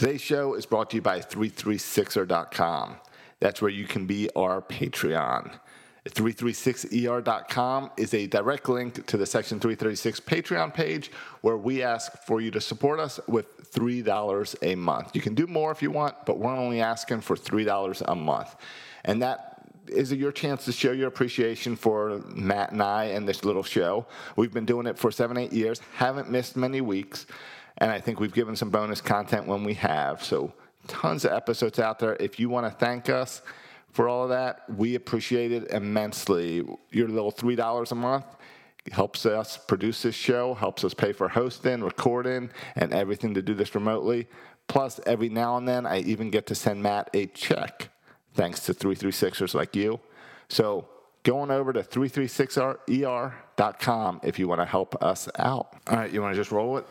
Today's show is brought to you by 336er.com. That's where you can be our Patreon. 336er.com is a direct link to the Section 336 Patreon page where we ask for you to support us with $3 a month. You can do more if you want, but we're only asking for $3 a month. And that is your chance to show your appreciation for Matt and I and this little show. We've been doing it for seven, eight years, haven't missed many weeks, and I think we've given some bonus content when we have. So, tons of episodes out there. If you want to thank us for all of that, we appreciate it immensely. Your little $3 a month helps us produce this show, helps us pay for hosting, recording, and everything to do this remotely. Plus, every now and then, I even get to send Matt a check thanks to 336ers like you. So go on over to 336er.com if you want to help us out. All right, you want to just roll it?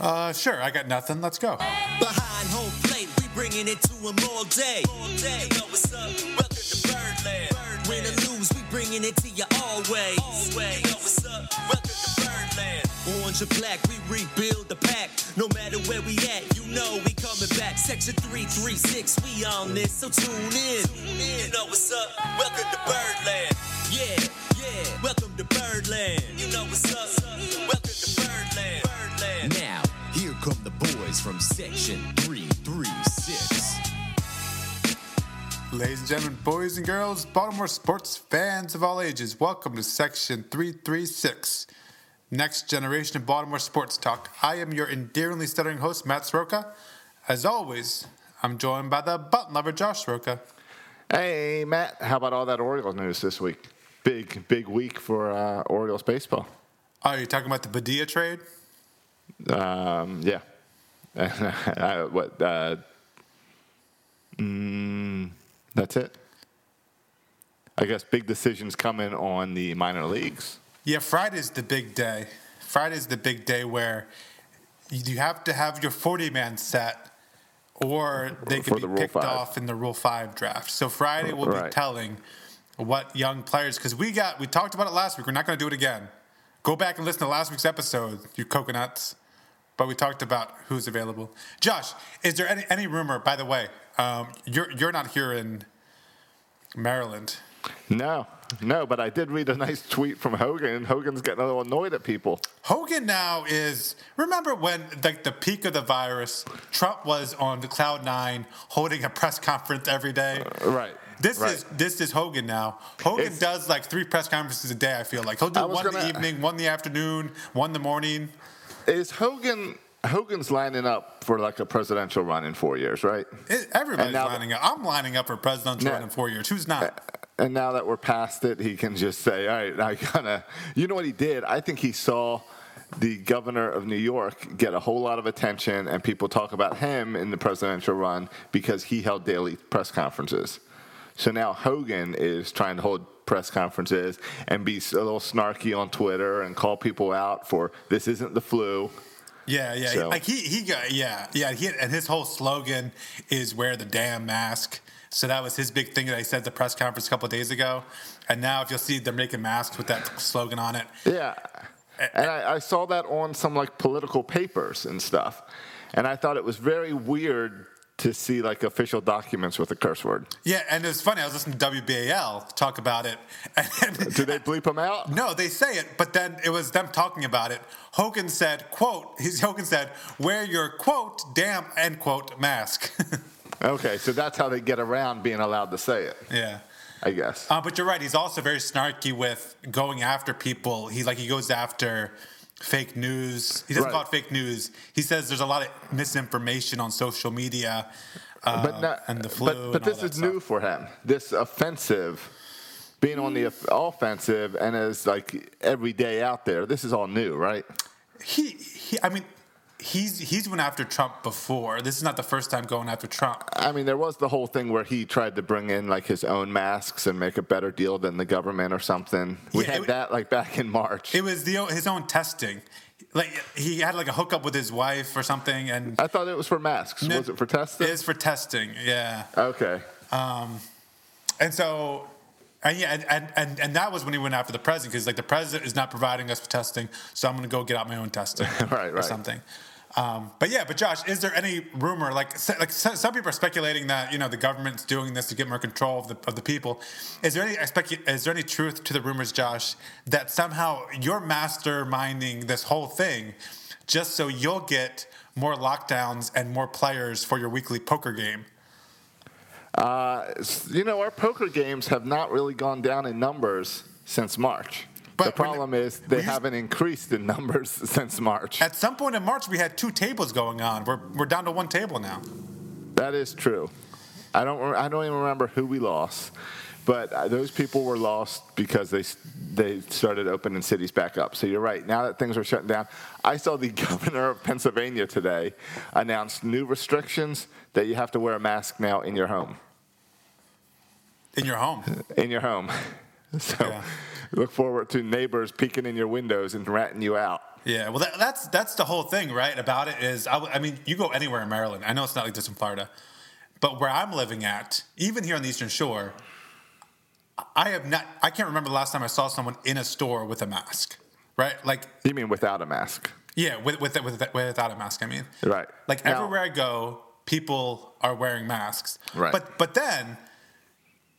Uh, sure. I got nothing. Let's go. Behind home plate, we bringing it to them all day. All day. You know what's up? Welcome to Birdland. Win or lose, we bringing it to you always. Always. You know what's up? Welcome to Birdland. Orange or black, we rebuild the pack. No matter where we at, you know we coming back. Section 336, we on this, so tune in. You know what's up? Welcome to Birdland. Yeah, yeah. Welcome to Birdland. You know what's up? Welcome Birdland. Birdland. Now, here come the boys from Section 336. Ladies and gentlemen, boys and girls, Baltimore sports fans of all ages, welcome to Section 336, Next Generation of Baltimore Sports Talk. I am your endearingly stuttering host, Matt Soroka. As always, I'm joined by the button lover, Josh Soroka. Hey, Matt, how about all that Orioles news this week? Big, big week for uh, Orioles baseball. Oh, you talking about the Badia trade? Um, yeah. I, what? Uh, mm, that's it. I guess big decisions coming on the minor leagues. Yeah, Friday's the big day. Friday's the big day where you have to have your 40 man set or they could be picked 5. off in the Rule 5 draft. So Friday will be telling what young players because we got we talked about it last week. We're not going to do it again. Go back and listen to last week's episode, you coconuts. But we talked about who's available. Josh, is there any any rumor? By the way, um, you're you're not here in Maryland. No, no, but I did read a nice tweet from Hogan. Hogan's getting a little annoyed at people. Hogan now is remember when like the peak of the virus, Trump was on the cloud nine holding a press conference every day. Right. This right. is this is Hogan now. Hogan It's- does like three press conferences a day. I feel like he'll do one in the evening, one in the afternoon, one in the morning. Is Hogan Hogan's lining up for like a presidential run in four years, right? It, everybody's now- lining up. I'm lining up for presidential Now- run in four years. Who's not? And now that we're past it, he can just say, "All right, I gotta." You know what he did? I think he saw the governor of New York get a whole lot of attention, and people talk about him in the presidential run because he held daily press conferences. So now Hogan is trying to hold press conferences and be a little snarky on Twitter and call people out for this isn't the flu. Yeah, yeah. So- Like he he got yeah yeah. He and his whole slogan is wear the damn mask. So that was his big thing that he said at the press conference a couple of days ago. And now if you'll see they're making masks with that slogan on it. Yeah. And I, I saw that on some like political papers and stuff. And I thought it was very weird to see like official documents with a curse word. Yeah, and it's funny. I was listening to WBAL talk about it. And Did they bleep them out? no, they say it, but then it was them talking about it. Hogan said, "quote." His Hogan said, "Wear your quote damn end quote mask." Okay, so that's how they get around being allowed to say it, yeah. I guess. Uh, but you're right. He's also very snarky with going after people. He like he goes after fake news. He doesn't Right. call it fake news. He says there's a lot of misinformation on social media. Uh, but not, and the flu. but, but this is stuff. new for him. This offensive, being on the offensive and as like every day out there. This is all new, right? He, he, I mean, he's he's went after Trump before. This is not the first time going after Trump. I mean, there was the whole thing where he tried to bring in like his own masks and make a better deal than the government or something. We Yeah, had it- that like back in March. It was the his own testing. Like he had like a hookup with his wife or something, and I thought it was for masks. No, was it for testing? it is for testing. Yeah. okay. Um, And so, and yeah, and, and, and, that was when he went after the president because like the president is not providing us with testing, so I'm going to go get out my own testing, Right, right, or right. something. Um, but yeah, but Josh, is there any rumor like like some people are speculating that you know the government's doing this to get more control of the of the people? Is there any is there any truth to the rumors, Josh, that somehow you're masterminding this whole thing just so you'll get more lockdowns and more players for your weekly poker game? You know, our poker games have not really gone down in numbers since March. But the problem is they used- haven't increased in numbers since March. At some point in March, we had two tables going on. We're we're down to one table now. That is true. I don't. I don't even remember who we lost, but uh, those people were lost because they they started opening cities back up. So you're right. Now that things are shutting down, I saw the governor of Pennsylvania today announce new restrictions that you have to wear a mask now in your home. In your home. In your home. So Yeah. look forward to neighbors peeking in your windows and ratting you out. Yeah, well, that, that's that's the whole thing, right? About it is, I mean, you go anywhere in Maryland. I know it's not like this in Florida, but where I'm living at, even here on the Eastern Shore, I have not. I can't remember the last time I saw someone in a store with a mask, right? Like, You mean without a mask? yeah, with with, with without a mask. I mean, Right. Like Now- everywhere I go, people are wearing masks. Right. But but then,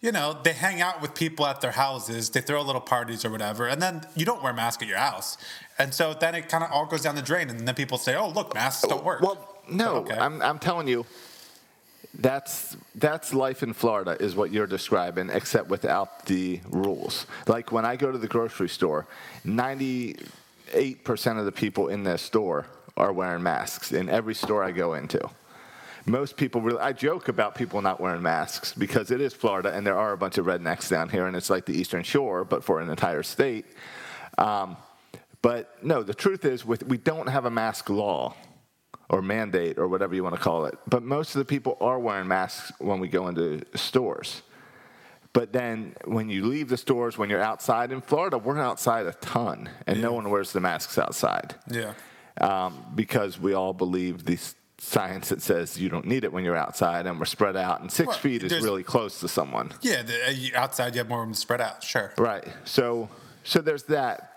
you know, they hang out with people at their houses. They throw little parties or whatever, and then you don't wear a mask at your house, and so then it kind of all goes down the drain. And then people say, "Oh, look, masks don't work." Well, no, Okay. I'm, I'm telling you, that's that's life in Florida is what you're describing, except without the rules. Like when I go to the grocery store, 98 percent of the people in that store are wearing masks in every store I go into. Most people really, I joke about people not wearing masks because it is Florida and there are a bunch of rednecks down here and it's like the Eastern Shore, but for an entire state. Um, but no, the truth is, with, we don't have a mask law or mandate or whatever you want to call it. But most of the people are wearing masks when we go into stores. But then when you leave the stores, when you're outside in Florida, we're outside a ton, and no one wears the masks outside yeah. um, because we all believe the s- science that says you don't need it when you're outside, and we're spread out, and six Well, feet is really close to someone. Yeah, the, uh, outside you have more room to spread out. Sure. Right. So so there's that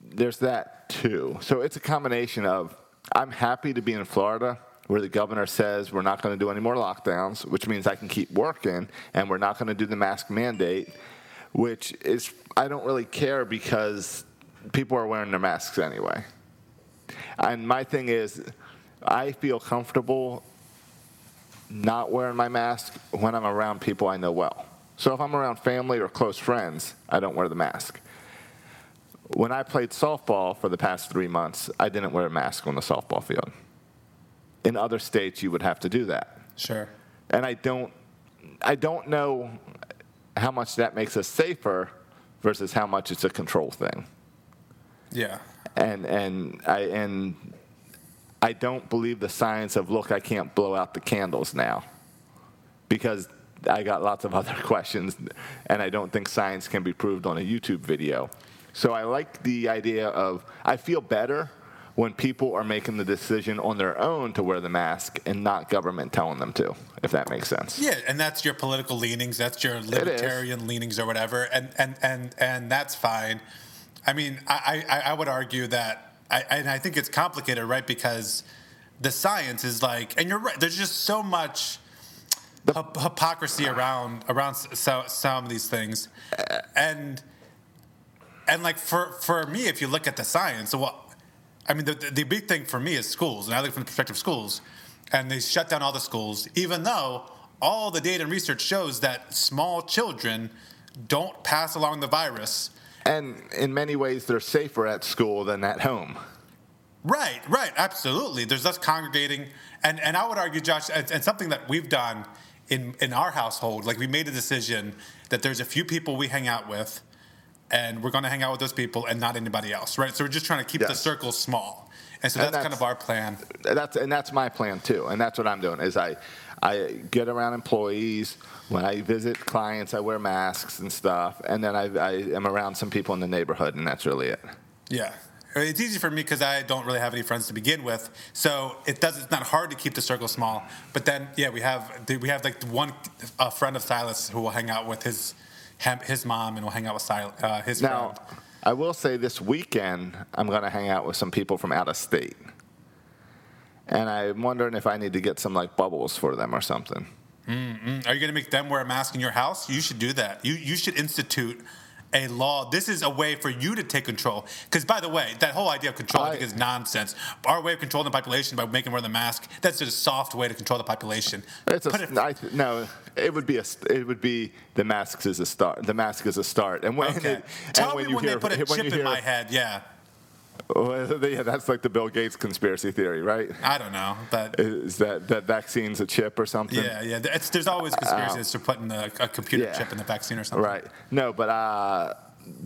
there's that too. So it's a combination of I'm happy to be in Florida where the governor says we're not going to do any more lockdowns, which means I can keep working and we're not going to do the mask mandate, which is I don't really care because people are wearing their masks anyway. And my thing is I feel comfortable not wearing my mask when I'm around people I know well. So if I'm around family or close friends, I don't wear the mask. When I played softball for the past three months, I didn't wear a mask on the softball field. In other states, you would have to do that. Sure. And I don't, I don't know how much that makes us safer versus how much it's a control thing Yeah. and and I and I don't believe the science of look I can't blow out the candles now because I got lots of other questions and I don't think science can be proved on a YouTube video. So I like the idea of I feel better when people are making the decision on their own to wear the mask and not government telling them to, if that makes sense. Yeah, and that's your political leanings. That's your libertarian leanings or whatever, and and and and that's fine. I mean, I I, I would argue that, I, and I think it's complicated, right? Because the science is like, and you're right. There's just so much hyp- hypocrisy around around so, some of these things, and and like for for me, if you look at the science, well, I mean, the, the, the big thing for me is schools, and I look from the perspective of schools, and they shut down all the schools, even though all the data and research shows that small children don't pass along the virus. And in many ways they're safer at school than at home. Right, right, absolutely. There's less congregating, and and I would argue, Josh, and, and something that we've done in in our household, like we made a decision that there's a few people we hang out with, and we're going to hang out with those people and not anybody else, right? So we're just trying to keep the circle small, and so And that's, kind of our plan. that's and that's my plan too and that's what i'm doing is i i get around employees when i visit clients i wear masks and stuff and then i, I am around some people in the neighborhood and that's really it Yeah. It's easy for me because I don't really have any friends to begin with, so it does. It's not hard to keep the circle small. But then, yeah, we have we have like one a friend of Silas who will hang out with his his mom and will hang out with Silas, uh, his now friend. i will say this weekend i'm going to hang out with some people from out of state and I'm wondering if I need to get some like bubbles for them or something. Mm-hmm. Are you going to make them wear a mask in your house? You should do that. You you should institute a law. This is a way for you to take control. Because by the way, that whole idea of control I, I- think is nonsense. Our way of controlling the population by making them wear the mask. That's just a soft way to control the population. It's a, it- I, no, it would be a. It would be the masks is a start. The mask is a start, and when okay. it, Tell and when me you when hear, they put a when chip in hear- my head. Yeah. Well, yeah, that's like the Bill Gates conspiracy theory, right? I don't know, but Is that that vaccine's a chip or something? yeah, yeah. There's always conspiracies for putting a, a computer yeah. chip in the vaccine or something. Right. No, but uh,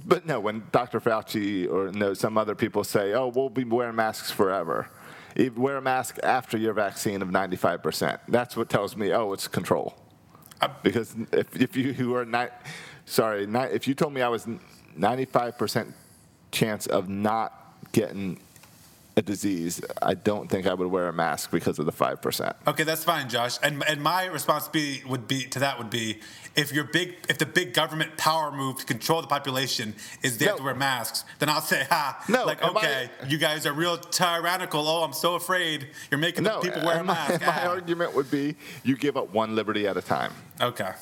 but no. When Dr. Fauci or no some other people say, "Oh, we'll be wearing masks forever," you wear a mask after your vaccine of 95 percent. That's what tells me, oh, it's control. Uh, because if if you who are not, sorry, not, if you told me I was 95 percent chance of not getting a disease, I don't think I would wear a mask because of the five percent. Okay, that's fine, Josh. And and my responsibility would be to that would be if your big if the big government power move to control the population is they have to wear masks, then I'll say, ha, No, like my- okay, you guys are real tyrannical. Oh, I'm so afraid you're making No, the people wear a my, mask. my Ah. argument would be you give up one liberty at a time. Okay.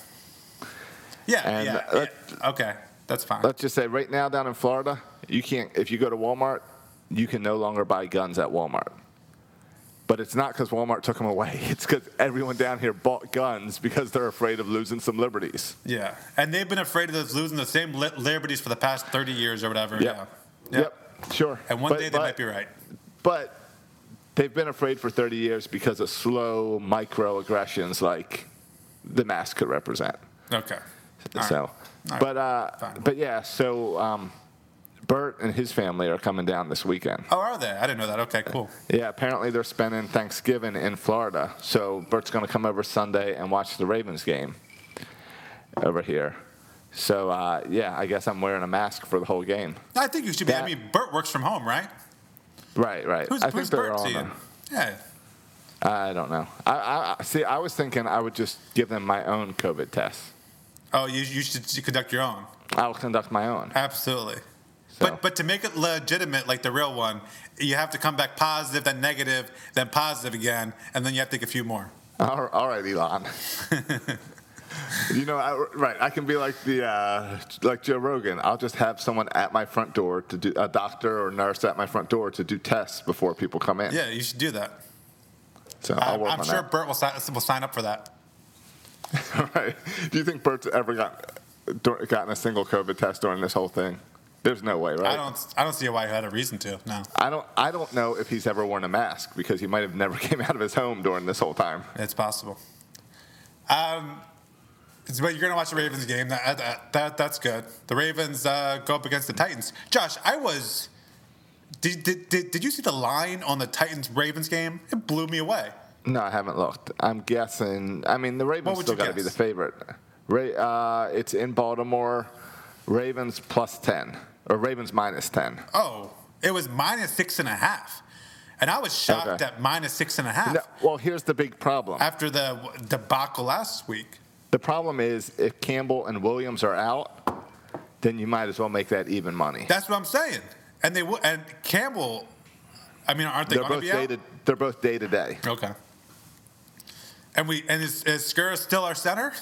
Yeah, And yeah, yeah. Okay, that's fine. Let's just say right now down in Florida, you can't. If you go to Walmart, you can no longer buy guns at Walmart. But it's not because Walmart took them away. It's because everyone down here bought guns because they're afraid of losing some liberties. Yeah, and they've been afraid of losing the same li- liberties for the past 30 years or whatever. Yep. Yeah. Yep. Sure. And one But- day they but- might be right. But they've been afraid for 30 years because of slow microaggressions like the mask could represent. Okay. All so, right. but uh, Fine. but yeah. So um, Bert and his family are coming down this weekend. Oh, are they? I didn't know that. Okay, cool. Yeah, apparently they're spending Thanksgiving in Florida. So Bert's going to come over Sunday and watch the Ravens game over here. So uh, yeah, I guess I'm wearing a mask for the whole game. I think you should be. I mean, Bert works from home, right? Right, right. Who's, I who's think Bert seeing? Yeah. I don't know. I, I I- see. I was thinking I would just give them my own COVID test. Oh, you, you should conduct your own. I'll conduct my own. Absolutely. So- But but to make it legitimate, like the real one, you have to come back positive, then negative, then positive again, and then you have to take a few more. All all right, Elon. you know, I, right? I can be like the uh, like Joe Rogan. I'll just have someone at my front door to do a doctor or nurse at my front door to do tests before people come in. Yeah, you should do that. So I'll I'm, work I'm on sure that. Bert will sign, will sign up for that. right? Do you think Bert's ever got gotten a single COVID test during this whole thing? There's no way, right? I don't I don't see why he had a reason to. No, I don't. I don't know if he's ever worn a mask because he might have never came out of his home during this whole time. it's possible. Um, but you're gonna watch the Ravens game. That, that, that that's good. The Ravens uh, go up against the Titans. Josh, I was. Did, did, did, did you see the line on the Titans Ravens game? It blew me away. No, I haven't looked. I'm guessing. I mean, the Ravens still got to be the favorite. Ra- uh, it's in Baltimore. Ravens plus ten or Ravens minus ten. Oh, it was minus six and a half. And I was shocked Okay. at minus six and a half No, well, here's the big problem. after the debacle last week. The problem is if Campbell and Williams are out, then you might as well make that even money. That's what I'm saying. And they will. And Campbell, I mean, aren't they They're going to both day to, They're both day to day. Okay. And we and is, is Skura still our center?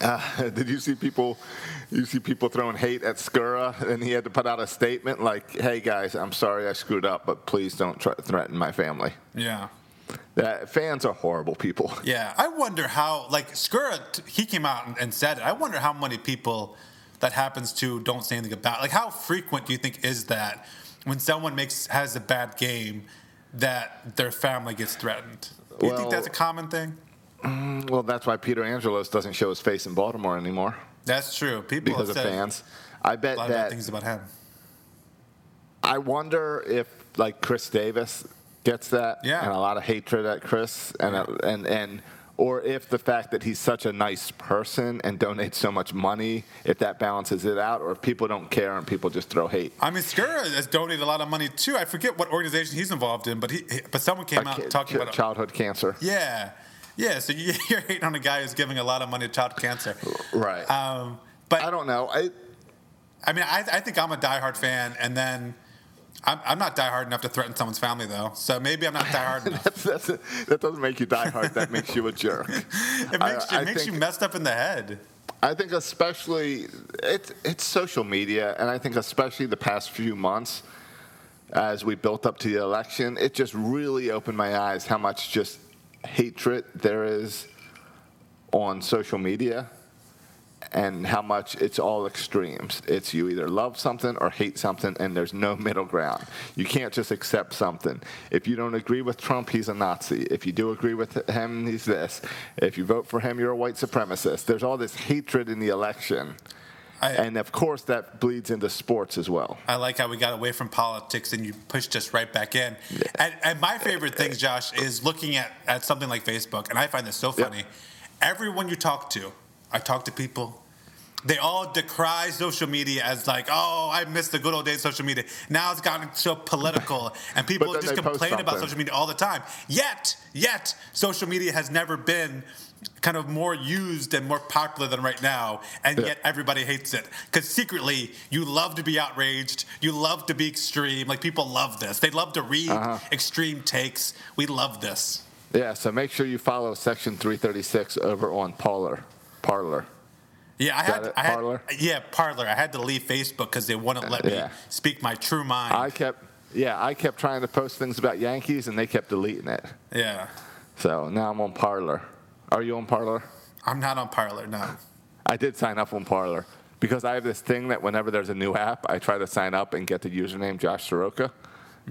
Uh, did you see people? You see people throwing hate at Skura, and he had to put out a statement like, "Hey guys, I'm sorry I screwed up, but please don't try, threaten my family." Yeah. That fans are horrible people. Yeah. I wonder how, like, Skura, t- he came out and, and said it. I wonder how many people that happens to don't say anything about Like, how frequent do you think is that when someone makes has a bad game that their family gets threatened? Do you think that's a common thing? Well, that's why Peter Angelos doesn't show his face in Baltimore anymore That's true. People because of fans. I bet a lot of bad that. things about him. I wonder if like Chris Davis gets that, Yeah. and a lot of hatred at Chris, and and and. Or if the fact that he's such a nice person and donates so much money, if that balances it out, or if people don't care and people just throw hate. I mean, Skura has donated a lot of money too. I forget what organization he's involved in, but he, but someone came Uh, out ki- talking about childhood cancer. yeah, yeah. So you- you're hating on a guy who's giving a lot of money to child cancer. Right. Um, but I don't know. I I mean, I, I think I'm a diehard fan, and then I'm, I'm not diehard enough to threaten someone's family though, so maybe I'm not diehard enough. That's, that's, that doesn't make you die hard. That makes you a jerk. It makes, I- it I makes you messed up in the head. I think especially it's it's social media, and I think especially the past few months, as we built up to the election, it just really opened my eyes how much just hatred there is on social media, and how much it's all extremes. It's you either love something or hate something, and there's no middle ground. You can't just accept something. If you don't agree with Trump, he's a Nazi. If you do agree with him, he's this. If you vote for him, you're a white supremacist. There's all this hatred in the election. I, And of course, that bleeds into sports as well. I like how we got away from politics and you pushed us right back in. And, and my favorite things, Josh, is looking at, at something like Facebook, and I find this so Yep. funny. Everyone you talk to, I talk to people, they all decry social media as like, oh, I miss the good old days of social media. Now it's gotten so political, and people just complain about social media all the time. Yet, yet, social media has never been kind of more used and more popular than right now, and Yeah. yet everybody hates it because secretly you love to be outraged, you love to be extreme. Like people love this. They love to read Uh-huh. extreme takes. We love this. Yeah, so make sure you follow Section 336 over on Parler. Parler. Yeah, I had? I had Parler? yeah Parler. I had to leave Facebook because they wouldn't let me Yeah. speak my true mind. I kept, yeah, I kept trying to post things about Yankees, and they kept deleting it. yeah, So now I'm on Parler. Are you on Parler? I'm not on Parler. No. I did sign up on Parler because I have this thing that whenever there's a new app, I try to sign up and get the username Josh Soroka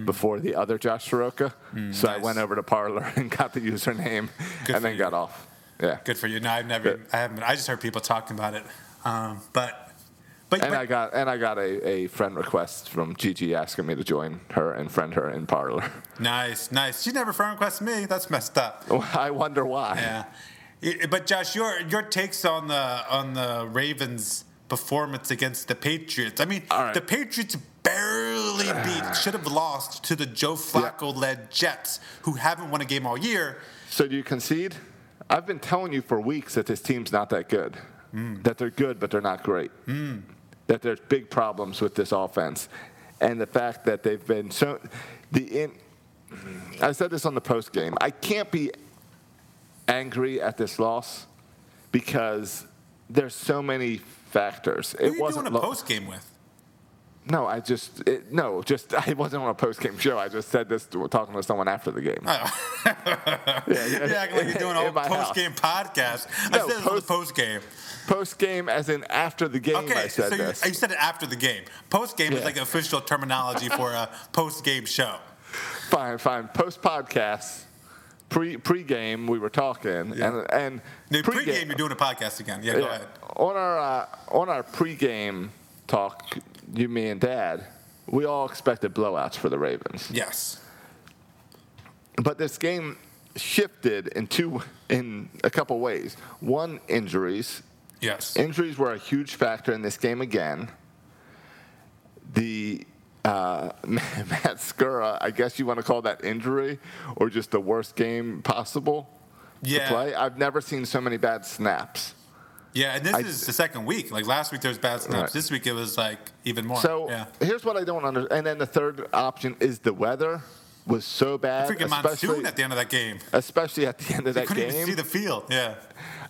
before the other Josh Soroka. so I went over to Parler and got the username Good and then you. got off. Yeah. Good for you. No, I've never. Good. I haven't. I just heard people talking about it. Um, but, but, And but I got and I got a, a friend request from Gigi asking me to join her and friend her in Parler. nice, nice. She never friend requested me. That's messed up. I wonder why. Yeah. But Josh, your your takes on the on the Ravens' performance against the Patriots. I mean, right. the Patriots barely beat, should have lost to the Joe Flacco-led Jets, who haven't won a game all year. So do you concede? I've been telling you for weeks that this team's not that good. Hmm. That they're good, but they're not great. Hmm. That there's big problems with this offense, and the fact that they've been so. The in, I said this on the post game. I can't be angry at this loss because there's so many factors. Who It are you wasn't doing a lo- post game with? No, I just it, no, just I wasn't on a post game show. I just said this to, talking to someone after the game. Oh. yeah, acting like you're doing a post game podcast. I No, said it post, post game. Post game, as in after the game, Okay, I said so you, this. you said it after the game. Post game is Yeah. like official terminology for a post game show. Fine, fine. Post podcast, pre pre game, we were talking, Yeah. and and The pre-game- pregame, you're doing a podcast again. Yeah, go yeah, ahead. on our uh, on our pre-game talk, you, me, and Dad, we all expected blowouts for the Ravens, Yes. but this game shifted in two in a couple ways. One, injuries. Yes. Injuries were a huge factor in this game again. The uh, Matt Skura, I guess you want to call that injury or just the worst game possible Yeah. to play. I've never seen so many bad snaps. Yeah, and this I- is the second week. Like last week, there was bad snaps. Right. This week, it was like even more. So yeah. here's what I don't understand. And then the third option is the weather was so bad, Freaking monsoon at the end of that game. especially at the end of You that couldn't even game. see the field. Yeah.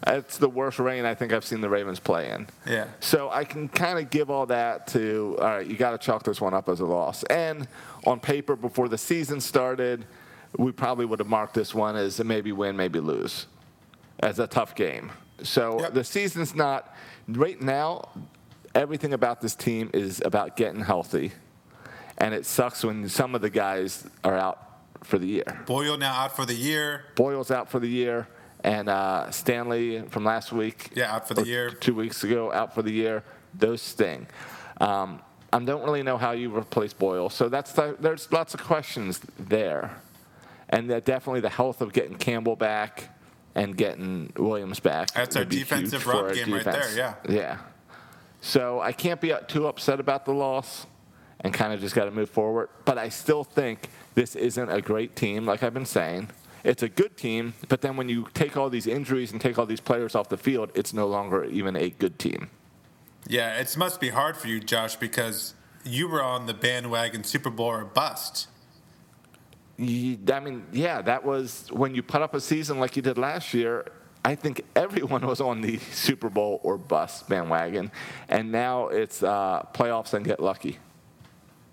It's the worst rain I think I've seen the Ravens play in. Yeah. So I can kind of give all that to, all right, you got to chalk this one up as a loss. And on paper, before the season started, we probably would have marked this one as a maybe win, maybe lose, as a tough game. So Yep. the season's not, right now, everything about this team is about getting healthy. And it sucks when some of the guys are out for the year. Boyle now out for the year. Boyle's out for the year, and uh, Stanley from last week. Yeah, out for the year. Two weeks ago, out for the year. Those sting. Um, I don't really know how you replace Boyle, so that's the, there's lots of questions there, and that definitely the health of getting Campbell back and getting Williams back. That's our defensive run game right there, defense. yeah. Yeah. So I can't be too upset about the loss and kind of just got to move forward. But I still think this isn't a great team, like I've been saying. It's a good team, but then when you take all these injuries and take all these players off the field, it's no longer even a good team. Yeah, it must be hard for you, Josh, because you were on the bandwagon Super Bowl or bust. I mean, yeah, that was when you put up a season like you did last year. I think everyone was on the Super Bowl or bust bandwagon, and now it's uh, playoffs and get lucky,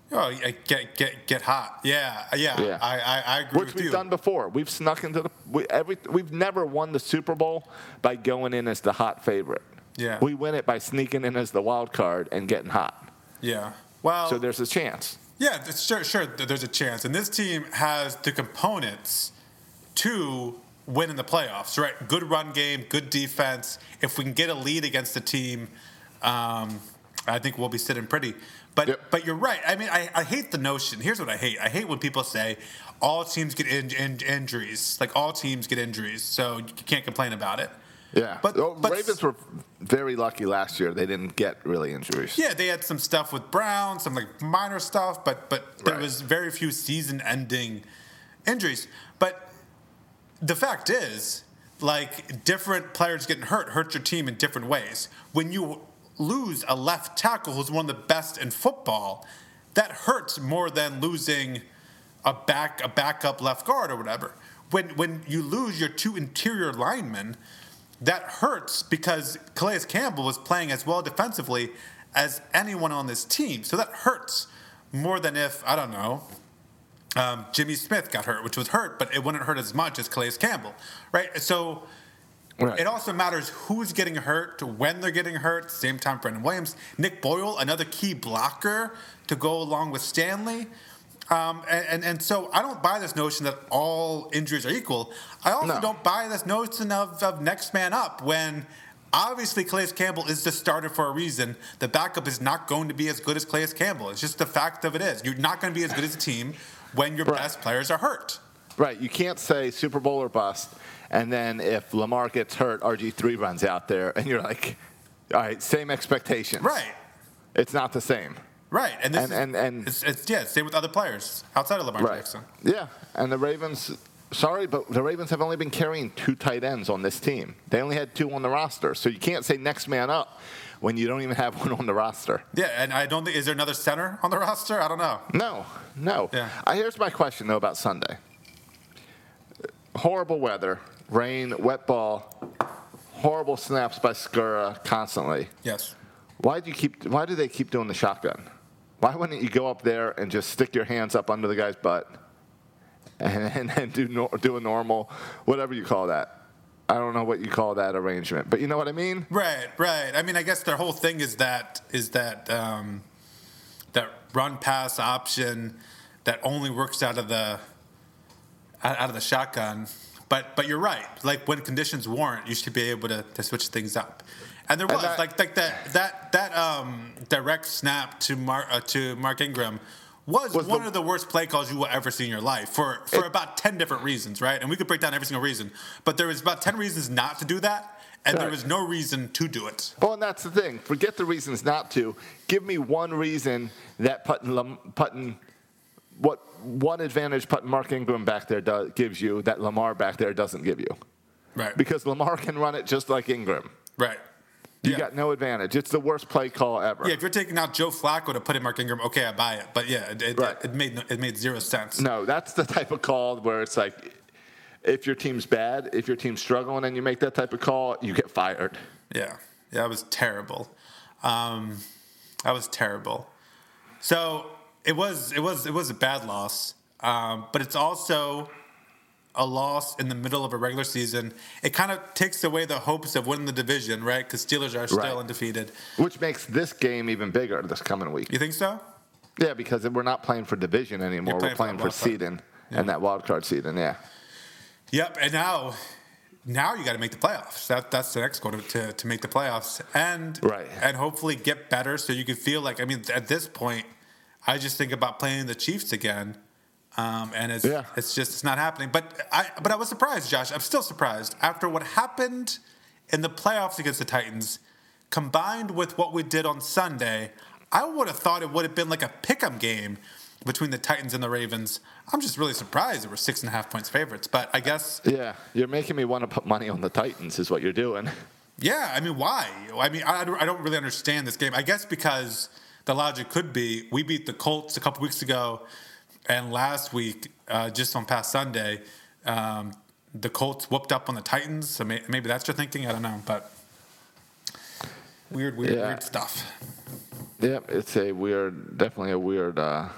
Oh, get get get hot. Yeah, yeah. Yeah. I, I, I agree which with we've you. done before. We've snuck into the we, every. We've never won the Super Bowl by going in as the hot favorite. Yeah. we win it by sneaking in as the wild card and getting hot. Yeah. Well, So there's a chance. Yeah, sure, sure. There's a chance, and this team has the components to win in the playoffs. Right? Good run game, good defense. If we can get a lead against the team, um, I think we'll be sitting pretty. But Yep. but you're right. I mean, I, I hate the notion. Here's what I hate. I hate when people say all teams get in, in, injuries. Like all teams get injuries, so you can't complain about it. Yeah, But- the but- Ravens were very lucky last year. They didn't get really injuries. Yeah, they had some stuff with Brown, some like minor stuff, but but there Right. was very few season-ending injuries. But the fact is, like different players getting hurt hurts your team in different ways. When you lose a left tackle who's one of the best in football, that hurts more than losing a back a backup left guard or whatever. When when you lose your two interior linemen, that hurts because Calais Campbell was playing as well defensively as anyone on this team. So that hurts more than if I don't know um, Jimmy Smith got hurt, which was hurt, but it wouldn't hurt as much as Calais Campbell, right? So Right. it also matters who's getting hurt, when they're getting hurt. Same time, Brandon Williams, Nick Boyle, another key blocker to go along with Stanley. Um, and, and and so I don't buy this notion that all injuries are equal. I also No. don't buy this notion of, of next man up when obviously Calais Campbell is the starter for a reason. The backup is not going to be as good as Calais Campbell. It's just the fact of it is. You're not going to be as good as a team when your Right. best players are hurt. Right. You can't say Super Bowl or bust, and then if Lamar gets hurt, RG3 runs out there, and you're like, all right, same expectations. Right. It's not the same. Right, and this And- is, and- and- it's, it's yeah, same with other players outside of Lamar Right. Jackson. Yeah. And the Ravens, sorry, but the Ravens have only been carrying two tight ends on this team. They only had two on the roster. So you can't say next man up when you don't even have one on the roster. Yeah, and I don't think is there another center on the roster? I don't know. No, no. Yeah. Uh, here's my question, though, about Sunday. Horrible weather, rain, wet ball, horrible snaps by Skura constantly. Yes. Why do you keep? Why do they keep doing the shotgun? Why wouldn't you go up there and just stick your hands up under the guy's butt and and, and do nor, do a normal, whatever you call that? I don't know what you call that arrangement, but you know what I mean. Right, right. I mean, I guess their whole thing is that is that um, that run pass option that only works out of the out of the shotgun. But but you're right. Like when conditions warrant, you should be able to, to switch things up. And there And was that- like like that that that um, direct snap to Mark uh, to Mark Ingram was, Was one the- of the worst play calls you will ever see in your life for for It- about ten different reasons, right? And we could break down every single reason, but there was about ten reasons not to do that, and there was no reason to do it. Well, and that's the thing. Forget the reasons not to. Give me one reason that putting Lam- putting what one advantage putting Mark Ingram back there does, gives you that Lamar back there doesn't give you. Right. Because Lamar can run it just like Ingram. right. You yeah. got no advantage. It's the worst play call ever. yeah, if you're taking out Joe Flacco to put in Mark Ingram, okay, I buy it. But yeah, it, it, Right. it made it made zero sense. No, that's the type of call where it's like, if your team's bad, if your team's struggling, and you make that type of call, you get fired. Yeah, yeah, that was terrible. Um, that was terrible. So it was it was it was a bad loss, um, but it's also a loss in the middle of a regular season. It kind of takes away the hopes of winning the division, right? Because Steelers are still Right. undefeated. Which makes this game even bigger this coming week. You think so? Yeah, because we're not playing for division anymore. You're We're playing playing for for seeding and that wild card seeding. Yeah. Yep. And now, now you got to make the playoffs. That that's the next goal to, to, to make the playoffs and Right. and hopefully get better so you can feel like I mean at this point, I just think about playing the Chiefs again. Um, and it's Yeah. it's just it's not happening. But I but I was surprised, Josh. I'm still surprised after what happened in the playoffs against the Titans, combined with what we did on Sunday. I would have thought it would have been like a pick'em game between the Titans and the Ravens. I'm just really surprised there were six and a half points favorites. But I guess Yeah. You're making me want to put money on the Titans, is what you're doing. Yeah, I mean, why? I mean, I I don't really understand this game. I guess because the logic could be we beat the Colts a couple weeks ago, and last week, uh, just on past Sunday, um, the Colts whooped up on the Titans. So may, maybe that's your thinking. I don't know, but weird, weird, Yeah. weird stuff. Yep, it's a weird, definitely a weird uh,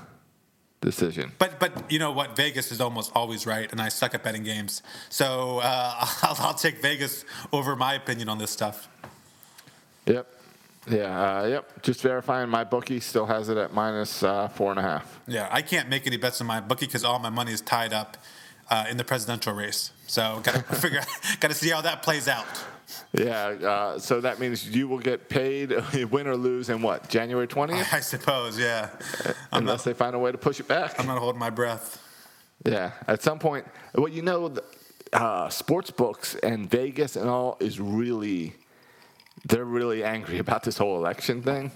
decision. But but you know what? Vegas is almost always right, and I suck at betting games. So uh, I'll, I'll take Vegas over my opinion on this stuff. Yep. Yeah, uh, yep. Just verifying my bookie still has it at minus uh, four and a half. Yeah, I can't make any bets in my bookie because all my money is tied up uh, in the presidential race. So got to figure, got to see how that plays out. Yeah, uh, so that means you will get paid, win or lose, in what January twentieth, I suppose. Yeah, unless not, they find a way to push it back. I'm not holding my breath. Yeah, at some point, well, you know, uh, sports books and Vegas and all is really, they're really angry about this whole election thing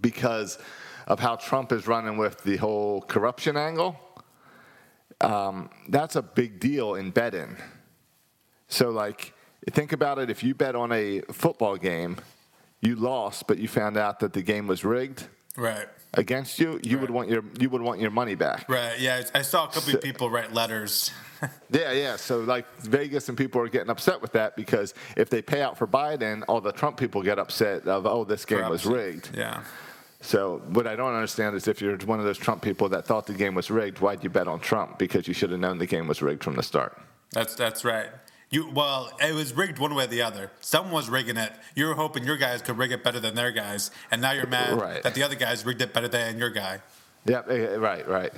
because of how Trump is running with the whole corruption angle. Um, that's a big deal in betting. So, like, think about it if you bet on a football game, you lost, but you found out that the game was rigged Right. Against you, you would want your you would want your money back. Right. Yeah, I saw a couple So- of people write letters. Yeah, yeah. So like Vegas and people are getting upset with that because if they pay out for Biden, all the Trump people get upset of oh this game was rigged. Yeah. So what I don't understand is if you're one of those Trump people that thought the game was rigged, why'd you bet on Trump? Because you should have known the game was rigged from the start. That's that's right. You well, it was rigged one way or the other. Someone was rigging it. You were hoping your guys could rig it better than their guys, and now you're mad Right. that the other guys rigged it better than your guy. Yep. eh, Right. Right.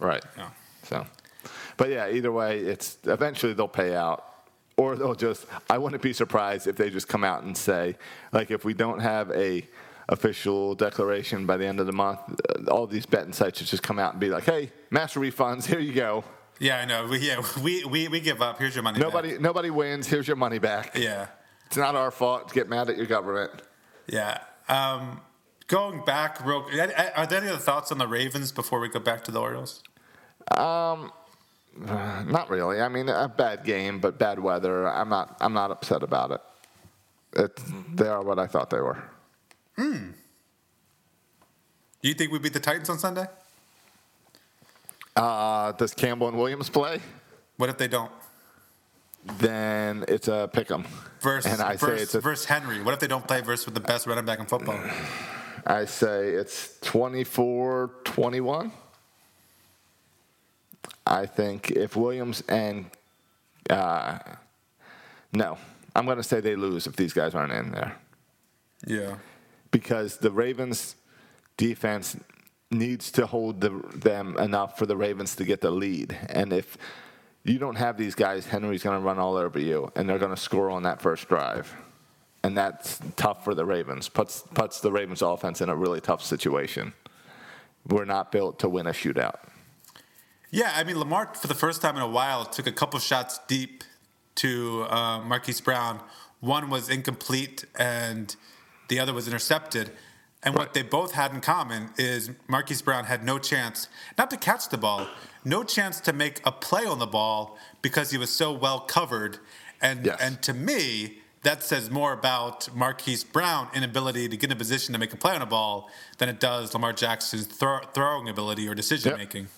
Right. Yeah. So, but yeah, either way, it's eventually they'll pay out, or they'll just. I wouldn't be surprised if they just come out and say, like, if we don't have a official declaration by the end of the month, uh, all these betting sites should just come out and be like, hey, master refunds, here you go. Yeah, I know. We, yeah, we, we, we give up. Here's your money. back. Nobody, nobody wins. Here's your money back. Yeah, It's not our fault. to Get mad at your government. yeah. Um, going back, real. Are there any other thoughts on the Ravens before we go back to the Orioles? Not really. I mean, a bad game, but bad weather. I'm not. I'm not upset about it. it they are what I thought they were. Hmm. You think we beat the Titans on Sunday? Uh, does Campbell and Williams play? What if they don't? Then it's a pick 'em. Versus, and I say versus, it's a, versus Henry. What if they don't play versus with the best running back in football? I say it's 24-21. I think if Williams and uh, no, I'm going to say they lose if these guys aren't in there. Yeah. because the Ravens defense needs to hold the, them enough for the Ravens to get the lead. And if you don't have these guys, Henry's going to run all over you, and they're going to score on that first drive. And that's tough for the Ravens. Puts puts the Ravens offense in a really tough situation. We're not built to win a shootout. Yeah, I mean Lamar for the first time in a while took a couple shots deep to uh, Marquise Brown. One was incomplete, and the other was intercepted. And what they both had in common is Marquise Brown had no chance, not to catch the ball, no chance to make a play on the ball because he was so well covered. And Yes. and to me, that says more about Marquise Brown inability to get in a position to make a play on a ball than it does Lamar Jackson's throw, throwing ability or decision Yep. making.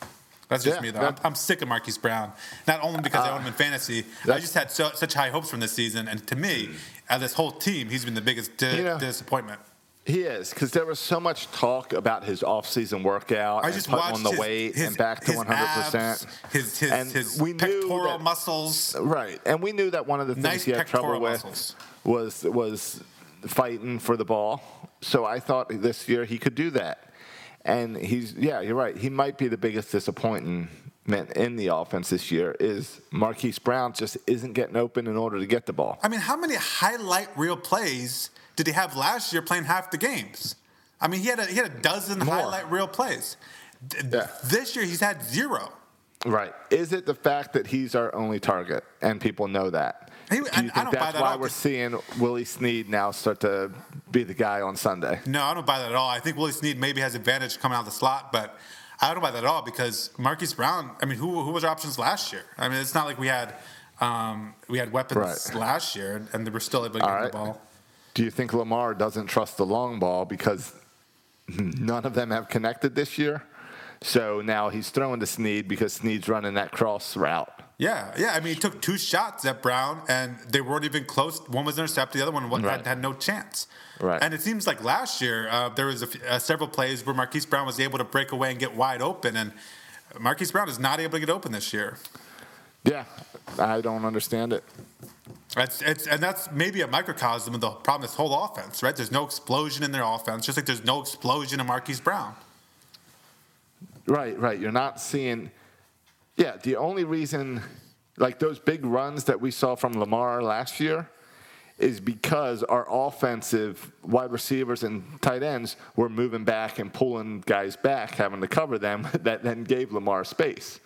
That's just Yeah, me, though. I'm, I'm sick of Marquise Brown. Not only because I ah. own him in fantasy, I just had so, such high hopes from this season. And to me, of this whole team, he's been the biggest di- You know- disappointment. He is because there was so much talk about his off-season workout I and just watched on the his, weight his, and back to 100 abs, percent. his his, And his we pectoral that- muscles. Right, and we knew that one of the things Nice he had trouble pectoral with was was fighting for the ball. So I thought this year he could do that, and he's yeah, you're right. He might be the biggest disappointment in the offense this year. Is Marquise Brown just isn't getting open in order to get the ball? I mean, how many highlight reel plays did he have last year playing half the games? I mean, he had a, he had a dozen More. highlight reel plays. Yeah. This year, he's had zero. Right. Is it the fact that he's our only target and people know that? He- Do you I- I think that's that why we're seeing Willie Snead now start to be the guy on Sunday? No, I don't buy that at all. I think Willie Snead maybe has advantage coming out of the slot, but I don't buy that at all because Marquise Brown. I mean, who who was our options last year? I mean, it's not like we had um, we had weapons Right. last year and they were still able to get All the ball. Do you think Lamar doesn't trust the long ball because none of them have connected this year. So now he's throwing to Snead because Snead's running that cross route. Yeah, yeah. I mean, he took two shots at Brown, and they weren't even close. One was intercepted, the other one Right. had, had no chance. Right. And it seems like last year uh, there was a f- uh, several plays where Marquise Brown was able to break away and get wide open, and Marquise Brown is not able to get open this year. Yeah, I don't understand it. It's, and that's maybe a microcosm of the problem. This whole offense, right? There's no explosion in their offense, just like there's no explosion in Marquise Brown. Right, right. You're not seeing. Yeah, the only reason, like those big runs that we saw from Lamar last year, is because our offensive wide receivers and tight ends were moving back and pulling guys back, having to cover them. That then gave Lamar space.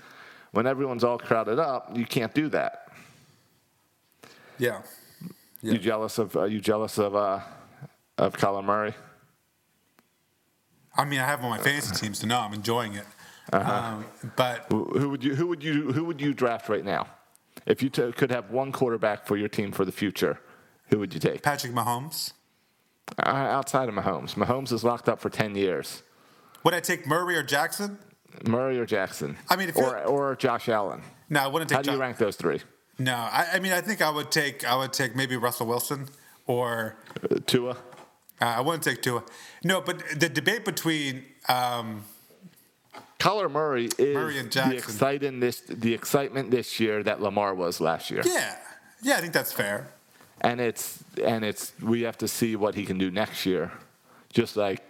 When everyone's all crowded up, you can't do that. Yeah. Yeah. You jealous of? Are you jealous of? Uh, of Kyler Murray? I mean, I have on my fantasy teams to know I'm enjoying it. Um, but Who would you? Who would you? Who would you draft right now? If you t- could have one quarterback for your team for the future, who would you take? Patrick Mahomes. Uh, outside of Mahomes. Mahomes is locked up for 10 years. Would I take Murray or Jackson? Murray or Jackson? I mean, if or, or Josh Allen. No, I wouldn't take. Josh. How do you rank those three? No, I, I mean, I think I would take. I would take maybe Russell Wilson or Uh, Tua? uh, I wouldn't take Tua. No, but the debate between um, Kyler Murray is Murray and the, Jackson. exciting this, the excitement this year that Lamar was last year. yeah, yeah, I think that's fair. And it's and it's we have to see what he can do next year. Just like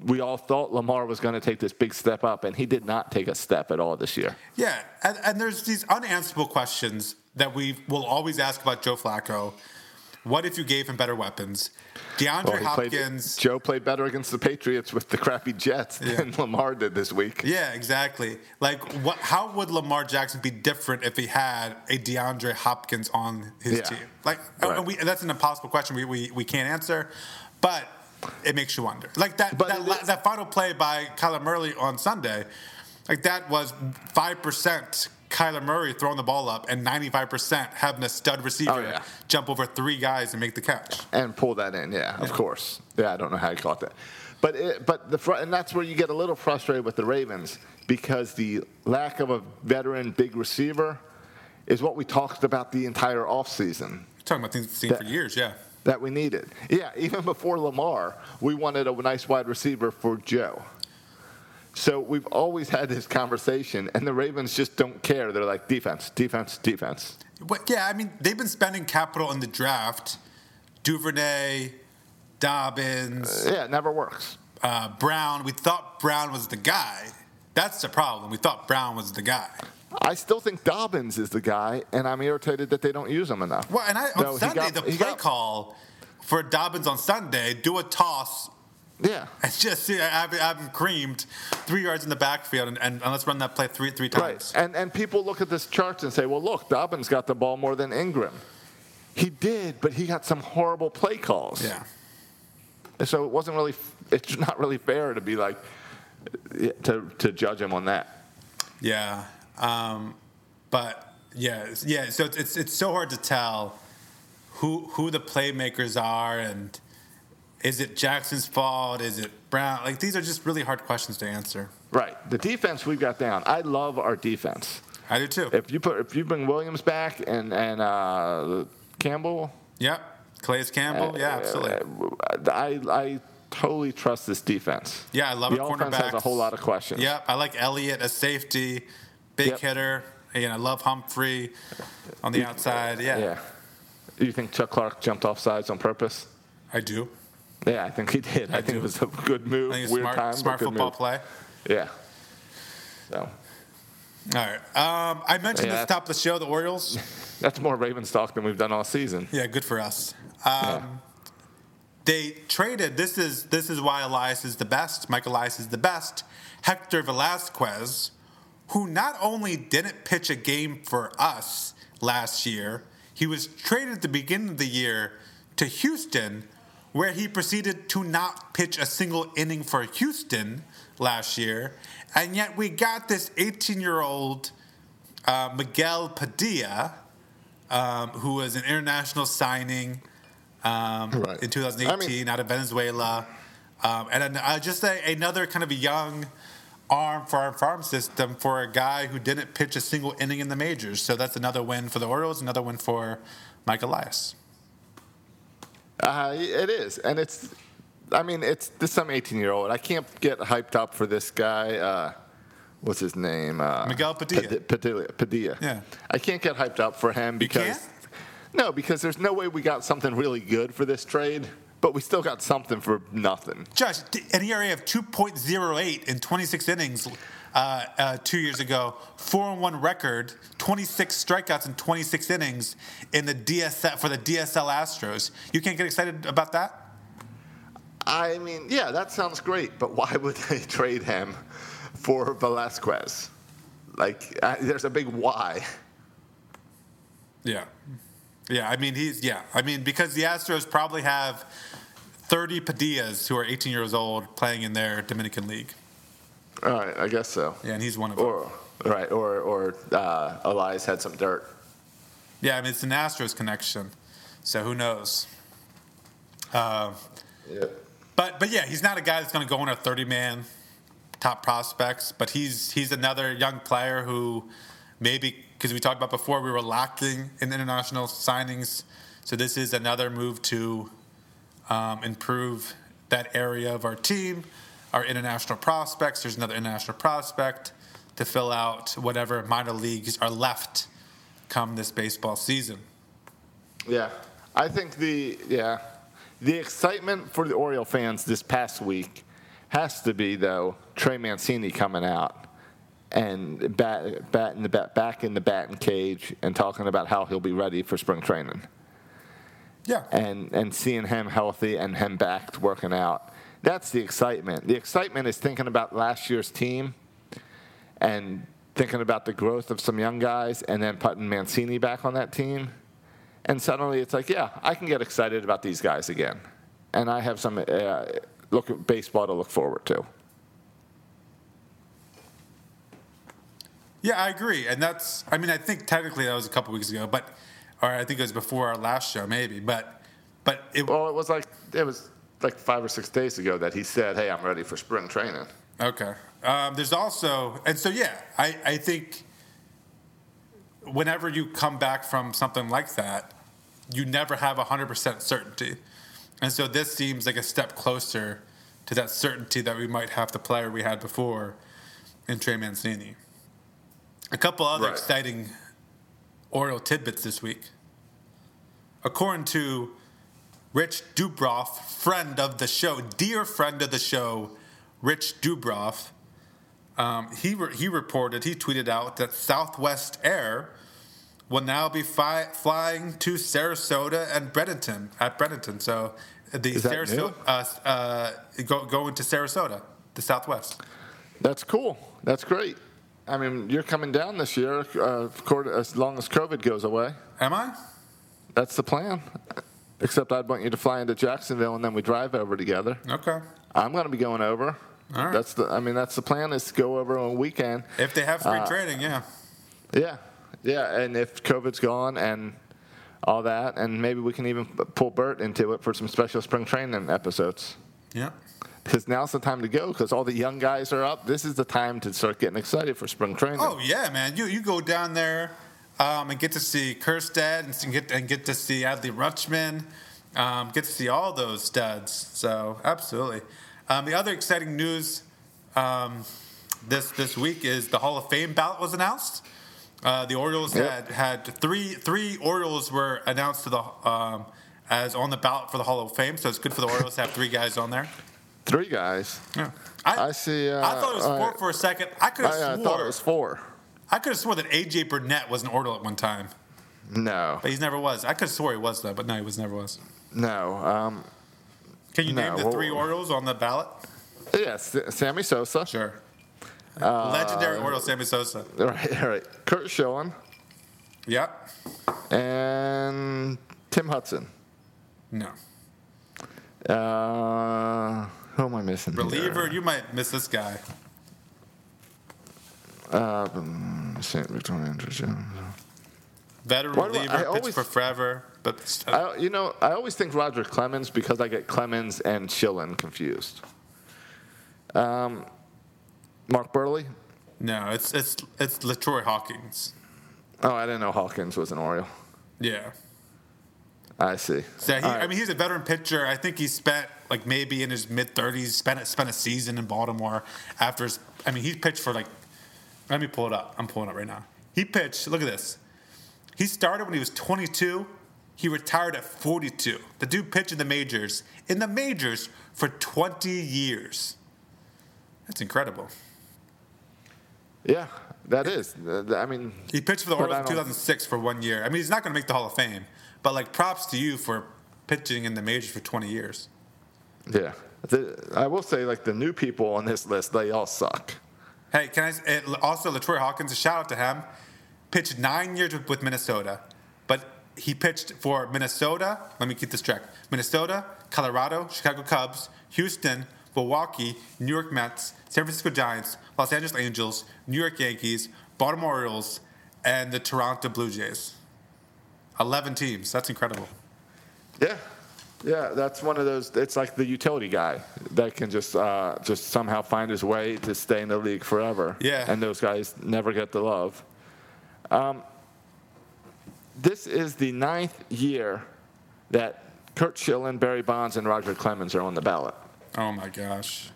we all thought Lamar was going to take this big step up, and he did not take a step at all this year. Yeah, and, and there's these unanswerable questions that we will always ask about Joe Flacco. What if you gave him better weapons? DeAndre Well, he played- Hopkins. Joe played better against the Patriots with the crappy Jets Yeah. than Lamar did this week. Yeah, exactly. Like, what? How would Lamar Jackson be different if he had a DeAndre Hopkins on his Yeah. team? Like, Right. and we, that's an impossible question. We, we we can't answer, but it makes you wonder. Like that But that final play by Kyler Murray on Sunday, like that was five percent Kyler Murray throwing the ball up and ninety five percent having a stud receiver Oh, yeah. jump over three guys and make the catch. and pull that in. Yeah, of course. Yeah, I don't know how he caught that, but it, but the and that's where you get a little frustrated with the Ravens because the lack of a veteran big receiver is what we talked about the entire offseason talking about things we've seen for years. Yeah. that we needed. Yeah, even before Lamar, we wanted a nice wide receiver for Joe. So we've always had this conversation, and the Ravens just don't care. They're like defense, defense, defense. But yeah, I mean, they've been spending capital in the draft. Duvernay, Dobbins, Yeah, it never works. uh, Brown. We thought Brown was the guy. That's the problem. We thought Brown was the guy. I still think Dobbins is the guy, and I'm irritated that they don't use him enough. Well, and I, on Sunday, got- the play got- call for Dobbins on Sunday, do a toss Yeah, and just see, have, I've him creamed three yards in the backfield, and, and, and let's run that play three three times. right. And and people look at this chart and say, well, look, Dobbins got the ball more than Ingram. He did, but he got some horrible play calls. Yeah. and So it wasn't really. It's not really fair to be like to to judge him on that. Yeah, um, but yeah, yeah. So it's, it's it's so hard to tell who who the playmakers are, and is it Jackson's fault? Is it Brown? Like these are just really hard questions to answer. Right. The defense we've got down. I love our defense. I do too. If you put if you bring Williams back and and uh, Campbell, yep, Calais Campbell. Yeah, absolutely. uh, I I totally trust this defense. Yeah, I love the our offense has a whole lot of questions. Yep, I like Elliott as safety, big Yep. hitter. And I love Humphrey on the outside. Yeah, Yeah. You think Chuck Clark jumped off sides on purpose? I do. Yeah, I think he did. I, think do. it was a good move. I think it's Weird smart, time, smart football move. play. Yeah. So All right. Um, I mentioned Yeah, at the top of the show the Orioles. that's more Ravens talk than we've done all season. Yeah, good for us. Um, They traded. This is this is why Elias is the best. Mike Elias is the best. Hector Velazquez, who not only didn't pitch a game for us last year, he was traded at the beginning of the year to Houston, where he proceeded to not pitch a single inning for Houston last year, and yet we got this 18-year-old uh, Miguel Padilla, um, who was an international signing um, Right. in 2018 I mean- out of Venezuela. Um, and uh, just a, another kind of a young arm for our farm system for a guy who didn't pitch a single inning in the majors. So that's another win for the Orioles, another win for Mike Elias. Uh, it is, and it's. I mean, it's this some 18 year old. I can't get hyped up for this guy. Uh, what's his name? Uh, Miguel Padilla. Pad- Padilla. Padilla. Yeah. I can't get hyped up for him because. can't? No, because there's no way we got something really good for this trade, but we still got something for nothing. Josh, an ERA of 2.08 in 26 innings uh, uh, two years ago, 4 and 1 record, 26 strikeouts in 26 innings in the DSL for the DSL Astros. You can't get excited about that? I mean, yeah, that sounds great, but why would they trade him for Velazquez? Like, uh, there's a big why. Yeah. Yeah, I mean, he's, yeah. I mean, because the Astros probably have 30 Padillas who are 18 years old playing in their Dominican League. All right, I guess so. Yeah, and he's one of them. Or right, or or uh, Elias had some dirt. Yeah, I mean, it's an Astros connection. So who knows? Uh, Yeah. But but yeah, he's not a guy that's going to go in a 30 man top prospects. But he's he's another young player who maybe because we talked about before we were lacking in international signings. So this is another move to um, improve that area of our team, our international prospects. There's another international prospect to fill out whatever minor leagues are left come this baseball season. Yeah, I think the yeah the excitement for the Oriole fans this past week has to be though Trey Mancini coming out and bat, batting the bat back in the batting cage and talking about how he'll be ready for spring training Yeah. and and seeing him healthy and him back working out. That's the excitement. The excitement is thinking about last year's team and thinking about the growth of some young guys and then putting Mancini back on that team. And suddenly it's like, yeah, I can get excited about these guys again. And I have some uh, look at baseball to look forward to. Yeah, I agree, and that's. I mean, I think technically that was a couple weeks ago, but or I think it was before our last show, maybe. But but it Well, it was like it was like five or six days ago that he said, "Hey, I'm ready for spring training." okay. Um, there's also, and so yeah, I I think whenever you come back from something like that, you never have hundred percent certainty, and so this seems like a step closer to that certainty that we might have the player we had before in Trey Mancini. A couple other Right. exciting Oriole tidbits this week. According to Rich Dubroff, friend of the show, dear friend of the show, Rich Dubroff, um, he, re- he reported, he tweeted out that Southwest Air will now be fi- flying to Sarasota and Bradenton, at Bradenton. So the Sarasota, uh, uh, go, going to Sarasota, the Southwest. That's cool. That's great. I mean, you're coming down this year, uh, as long as COVID goes away. Am I? That's the plan. Except I'd want you to fly into Jacksonville and then we drive over together. Okay. I'm going to be going over. All right. That's the. I mean, that's the plan is to go over on a weekend. If they have free Uh, training, yeah. Yeah, yeah. And if COVID's gone and all that, and maybe we can even pull Bert into it for some special spring training episodes. Yeah. Because now's the time to go. Because all the young guys are up. This is the time to start getting excited for spring training. Oh yeah, man. You you go down there um, and get to see Kjerstad and get and get to see Adley Rutschman. Um, get to see all those studs. So absolutely. Um, the other exciting news um, this this week is the Hall of Fame ballot was announced. Uh, the Orioles Yep. had had three three Orioles were announced to the um, as on the ballot for the Hall of Fame. So it's good for the Orioles to have three guys on there. Three guys. Yeah. I see, uh, I thought it was four for a second. I could have I, I thought it was four. I could have swore that AJ Burnett was an Oriole at one time, No, but he never was. I could have swore he was though, but no, he was never was. no. Um, Can you No, name the three Orioles on the ballot? yes, Sammy Sosa. Sure. Uh, Legendary Oriole Sammy Sosa. All right, all right. Curt Schilling Yep. and Tim Hudson. No. Uh, who am I missing? Reliever, you might miss this guy. Uh, St. Victoria. Veteran Why I- reliever, I always- for forever. But I, you know, I always think Roger Clemens because I get Clemens and Schilling confused. Um, Mark Buehrle. no, it's it's it's LaTroy Hawkins. Oh, I didn't know Hawkins was an Oriole. Yeah. I see. So he, All I mean, he's a veteran pitcher. I think he spent like maybe in his mid thirties, spent spent a season in Baltimore after. His, I mean, he pitched for like. Let me pull it up. I'm pulling it right now. He pitched. Look at this. He started when he was 22. He retired at 42. The dude pitched in the majors in the majors for 20 years. That's incredible. yeah, that is. I mean, He pitched for the Orioles in 2006 for one year. I mean, he's not going to make the Hall of Fame, but like props to you for pitching in the majors for 20 years. yeah. The, I will say, like the new people on this list, they all suck. Hey, can I also LaTroy Hawkins? A shout out to him. Pitched nine years with, with Minnesota, but he pitched for Minnesota. Let me keep this track: Minnesota, Colorado, Chicago Cubs, Houston, Milwaukee, New York Mets, San Francisco Giants, Los Angeles Angels, New York Yankees, Baltimore Orioles, and the Toronto Blue Jays. Eleven teams. That's incredible. Yeah, yeah, that's one of those. It's like the utility guy that can just uh, just somehow find his way to stay in the league forever. Yeah. and those guys never get the love. Um, this is the ninth year that Curt Schilling, Barry Bonds, and Roger Clemens are on the ballot. Oh my gosh.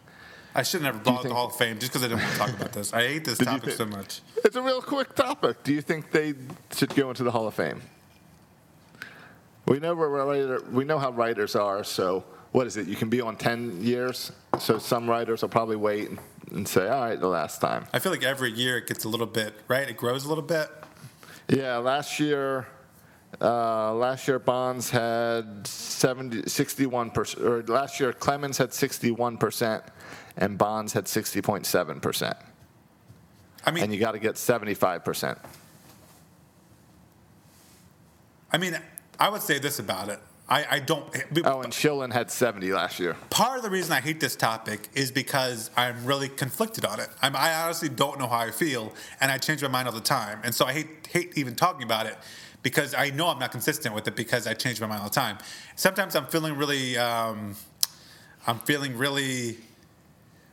I should have never brought up the Hall of Fame just because I didn't want to talk about this. I hate this topic think- so much. It's a real quick topic. Do you think they should go into the Hall of Fame? We know where writer, we know how writers are. So what is it? You can be on ten years. So some writers will probably wait and, say, "All right, the last time." I feel like every year it gets a little bit, right? It grows a little bit. Yeah, last year, uh, last year Bonds had 70, 61 percent. Or last year Clemens had sixty-one percent, and Bonds had sixty point seven percent. I mean, And you got to get seventy-five percent. I mean, I would say this about it. I, I don't. Oh, and Schilling had seventy last year. part of the reason I hate this topic is because I'm really conflicted on it. I'm, I honestly don't know how I feel, and I change my mind all the time. And so I hate hate even talking about it because I know I'm not consistent with it because I change my mind all the time. Sometimes I'm feeling really, um, I'm feeling really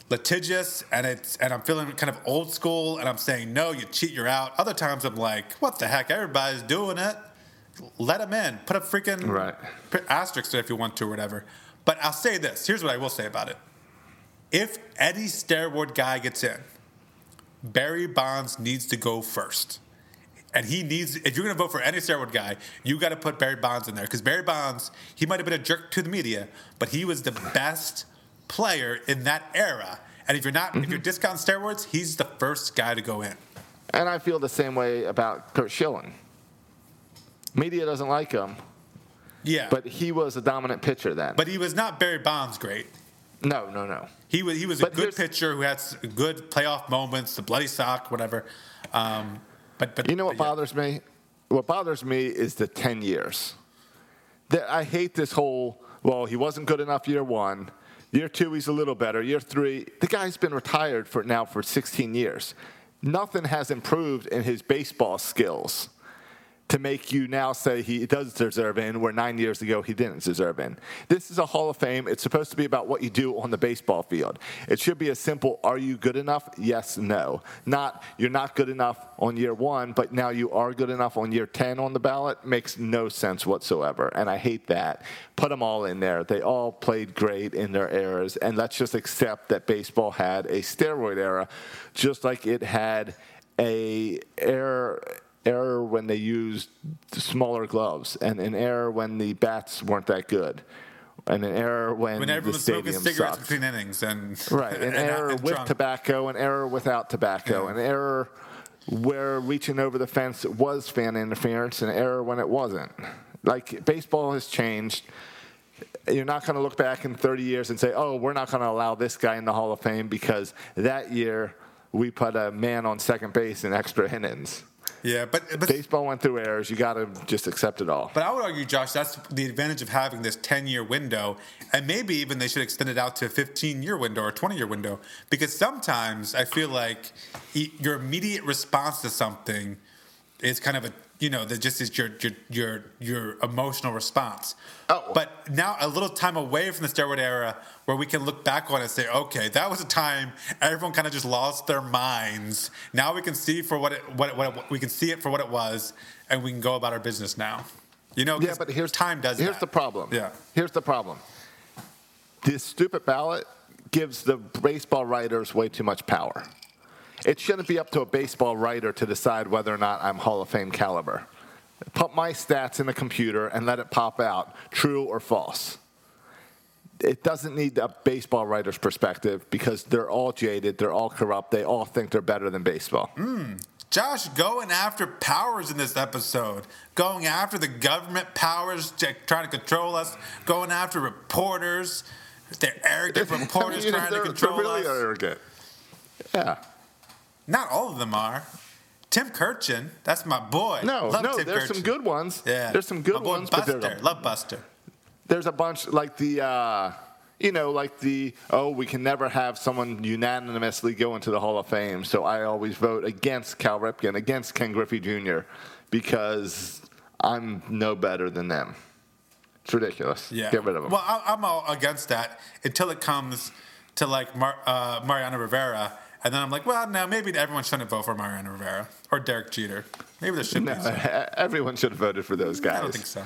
litigious, and it's and I'm feeling kind of old school, and I'm saying no, you cheat, you're out. Other times I'm like, what the heck, everybody's doing it. Let them in. Put a freaking Right. asterisk there if you want to or whatever. But I'll say this. Here's what I will say about it. If Eddie Steroid guy gets in, Barry Bonds needs to go first. And he needs, if you're going to vote for any steroid guy, you got to put Barry Bonds in there. Because Barry Bonds, he might have been a jerk to the media, but he was the best player in that era. And if you're not, if you're mm-hmm. discounting steroids, he's the first guy to go in. And I feel the same way about Curt Schilling. Media doesn't like him, Yeah. but he was a dominant pitcher then. but he was not Barry Bonds great. no, no, no. He was he was a good pitcher who had good playoff moments, the bloody sock, whatever. Um, but but You know what but yeah. bothers me? What bothers me is the 10 years. That I hate this whole, well, he wasn't good enough year one. Year two, he's a little better. Year three, the guy's been retired for now for 16 years. Nothing has improved in his baseball skills to make you now say he does deserve in, where nine years ago he didn't deserve in. This is a Hall of Fame. It's supposed to be about what you do on the baseball field. It should be a simple, are you good enough? Yes, no. Not, you're not good enough on year one, but now you are good enough on year 10 on the ballot. Makes no sense whatsoever. And I hate that. Put them all in there. They all played great in their eras. And let's just accept that baseball had a steroid era, just like it had a era error when they used smaller gloves, and an error when the bats weren't that good, and an error when, when the everyone smoking stadium cigarettes sucked. between innings and Right, an and- error and with drunk. tobacco, an error without tobacco, Yeah. an error where reaching over the fence was fan interference, an error when it wasn't. Like baseball has changed. You're not going to look back in 30 years and say, "Oh, we're not going to allow this guy in the Hall of Fame because that year we put a man on second base in extra innings." Yeah, but but Baseball went through errors. You got to just accept it all. But I would argue, Josh, that's the advantage of having this 10 year window. And maybe even they should extend it out to a 15 year window or 20 year window. Because sometimes I feel like your immediate response to something is kind of a you know, that just is your your your your emotional response. Oh. But now a little time away from the steroid era, where we can look back on it and say, okay, that was a time everyone kind of just lost their minds. Now we can see for what it what it, what it, we can see it for what it was, and we can go about our business now. You know, Yeah, but here's time does. Here's that. the problem. Yeah. Here's the problem. This stupid ballot gives the baseball writers way too much power. It shouldn't be up to a baseball writer to decide whether or not I'm Hall of Fame caliber. Put my stats in the computer and let it pop out, true or false. It doesn't need a baseball writer's perspective because they're all jaded, they're all corrupt, they all think they're better than baseball. Hmm. Josh going after powers in this episode, going after the government powers to, trying to control us, going after reporters, they're arrogant reporters I mean, trying to control they're really us. arrogant. Yeah. Not all of them are. Tim Kurkjian, that's my boy. No, Love no, Tim there's some good ones. Yeah, There's some good my boy ones, Buster, a, love Buster. there's a bunch like the, uh, you know, like the, oh, we can never have someone unanimously go into the Hall of Fame, so I always vote against Cal Ripken, against Ken Griffey Jr., because I'm no better than them. It's ridiculous. Yeah, Get rid of them. Well, I, I'm all against that until it comes to like Mar- uh, Mariano Rivera, and then I'm like, well, now maybe everyone shouldn't vote for Mariano Rivera or Derek Jeter. Maybe there should No, be. Some. everyone should have voted for those guys. I don't think so.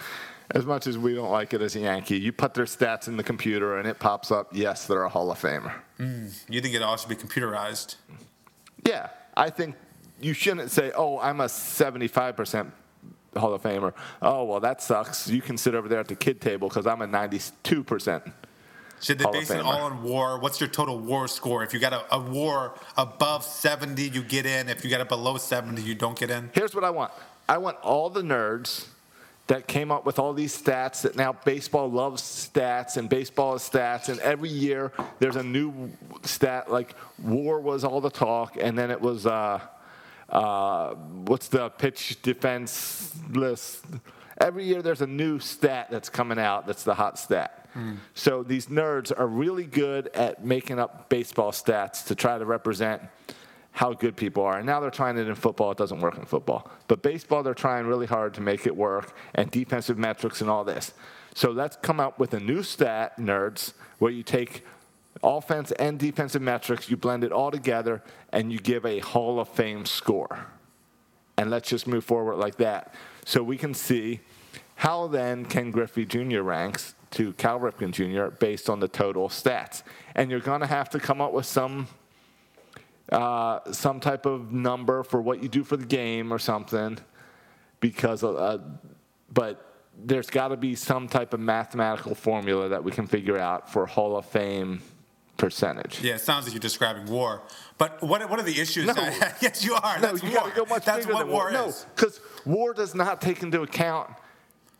As much as we don't like it as a Yankee, you put their stats in the computer and it pops up, yes, they're a Hall of Famer. Mm, you think it all should be computerized? Yeah, I think you shouldn't say, "Oh, I'm a 75% Hall of Famer." Oh, well, that sucks. You can sit over there at the kid table because I'm a 92%. Should they Hall base it all on war? What's your total war score? If you got a, a war above 70, you get in. If you got it below 70, you don't get in. Here's what I want. I want all the nerds that came up with all these stats that now baseball loves stats and baseball is stats and every year there's a new stat like war was all the talk and then it was uh, uh, what's the pitch defense list every year there's a new stat that's coming out that's the hot stat hmm. so these nerds are really good at making up baseball stats to try to represent how good people are. And now they're trying it in football. It doesn't work in football. But baseball, they're trying really hard to make it work and defensive metrics and all this. So let's come up with a new stat, nerds, where you take offense and defensive metrics, you blend it all together, and you give a Hall of Fame score. And let's just move forward like that. So we can see how then Ken Griffey Jr. ranks to Cal Ripken Jr. based on the total stats. And you're going to have to come up with some uh, some type of number for what you do for the game or something, because uh, but there's got to be some type of mathematical formula that we can figure out for Hall of Fame percentage. Yeah, it sounds like you're describing war. But what, what are the issues? No. that- yes, you are. No, That's you got to go much That's bigger what than war war. No, is. because war does not take into account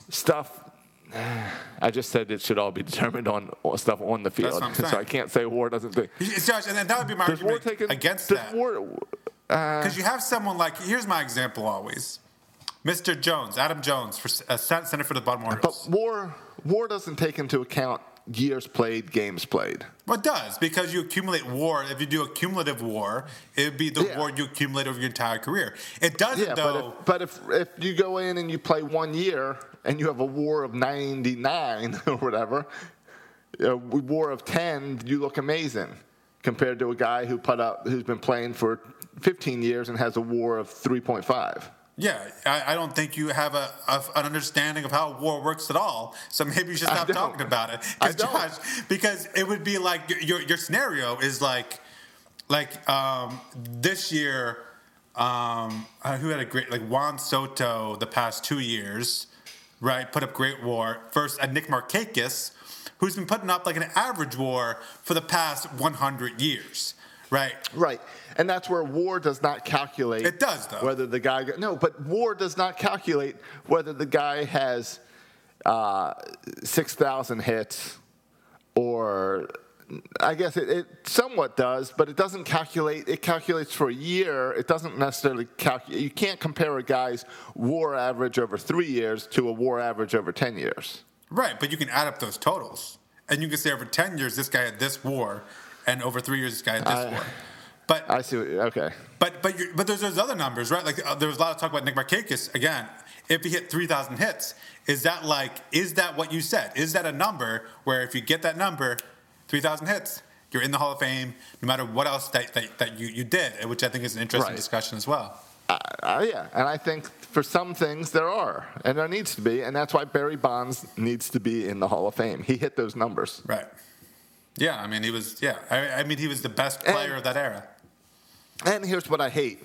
stuff. I just said it should all be determined on stuff on the field, what I'm so. I can't say war doesn't. Think, It's Josh, and that would be my does war argument take in- against that. War, uh, Because you have someone like, here's my example always Mr. Jones, Adam Jones, for uh, Center for the Baltimore but war, war doesn't take into account years played, games played. Well, it does, because you accumulate war. If you do a cumulative war, it would be the Yeah. war you accumulate over your entire career. It doesn't, Yeah, though. but if, but if if you go in and you play one year and you have a war of 99 or whatever, a war of 10, you look amazing compared to a guy who put up who's been playing for 15 years and has a war of 3.5. Yeah, I, I don't think you have a, a an understanding of how war works at all. So maybe you should stop talking about it. I don't. Josh, because it would be like your, your your scenario is like like um, this year. Um, uh, who had a great like Juan Soto the past two years, right? Put up great war. First, uh, Nick Markakis, who's been putting up like an average war for the past 100 years, right? Right. And that's where war does not calculate. It does, though. Whether the guy. No, but war does not calculate whether the guy has uh, 6,000 hits or. I guess it, it somewhat does, but it doesn't calculate. It calculates for a year. It doesn't necessarily calculate. You can't compare a guy's war average over three years to a war average over 10 years. Right, but you can add up those totals, and you can say over ten years this guy had this war, and over three years this guy had this war. But I see. What, okay. But but you're, but there's those other numbers, right? Like uh, there was a lot of talk about Nick Markakis again. If he hit 3,000 hits, is that like is that what you said? Is that a number where if you get that number, 3,000 hits, you're in the Hall of Fame, no matter what else that, that, that you, you did, which I think is an interesting Right. discussion as well. Uh, yeah, and I think for some things there are, and there needs to be, and that's why Barry Bonds needs to be in the Hall of Fame. He hit those numbers. Right. Yeah, I mean he was. Yeah, I, I mean he was the best player And- of that era. And here's what I hate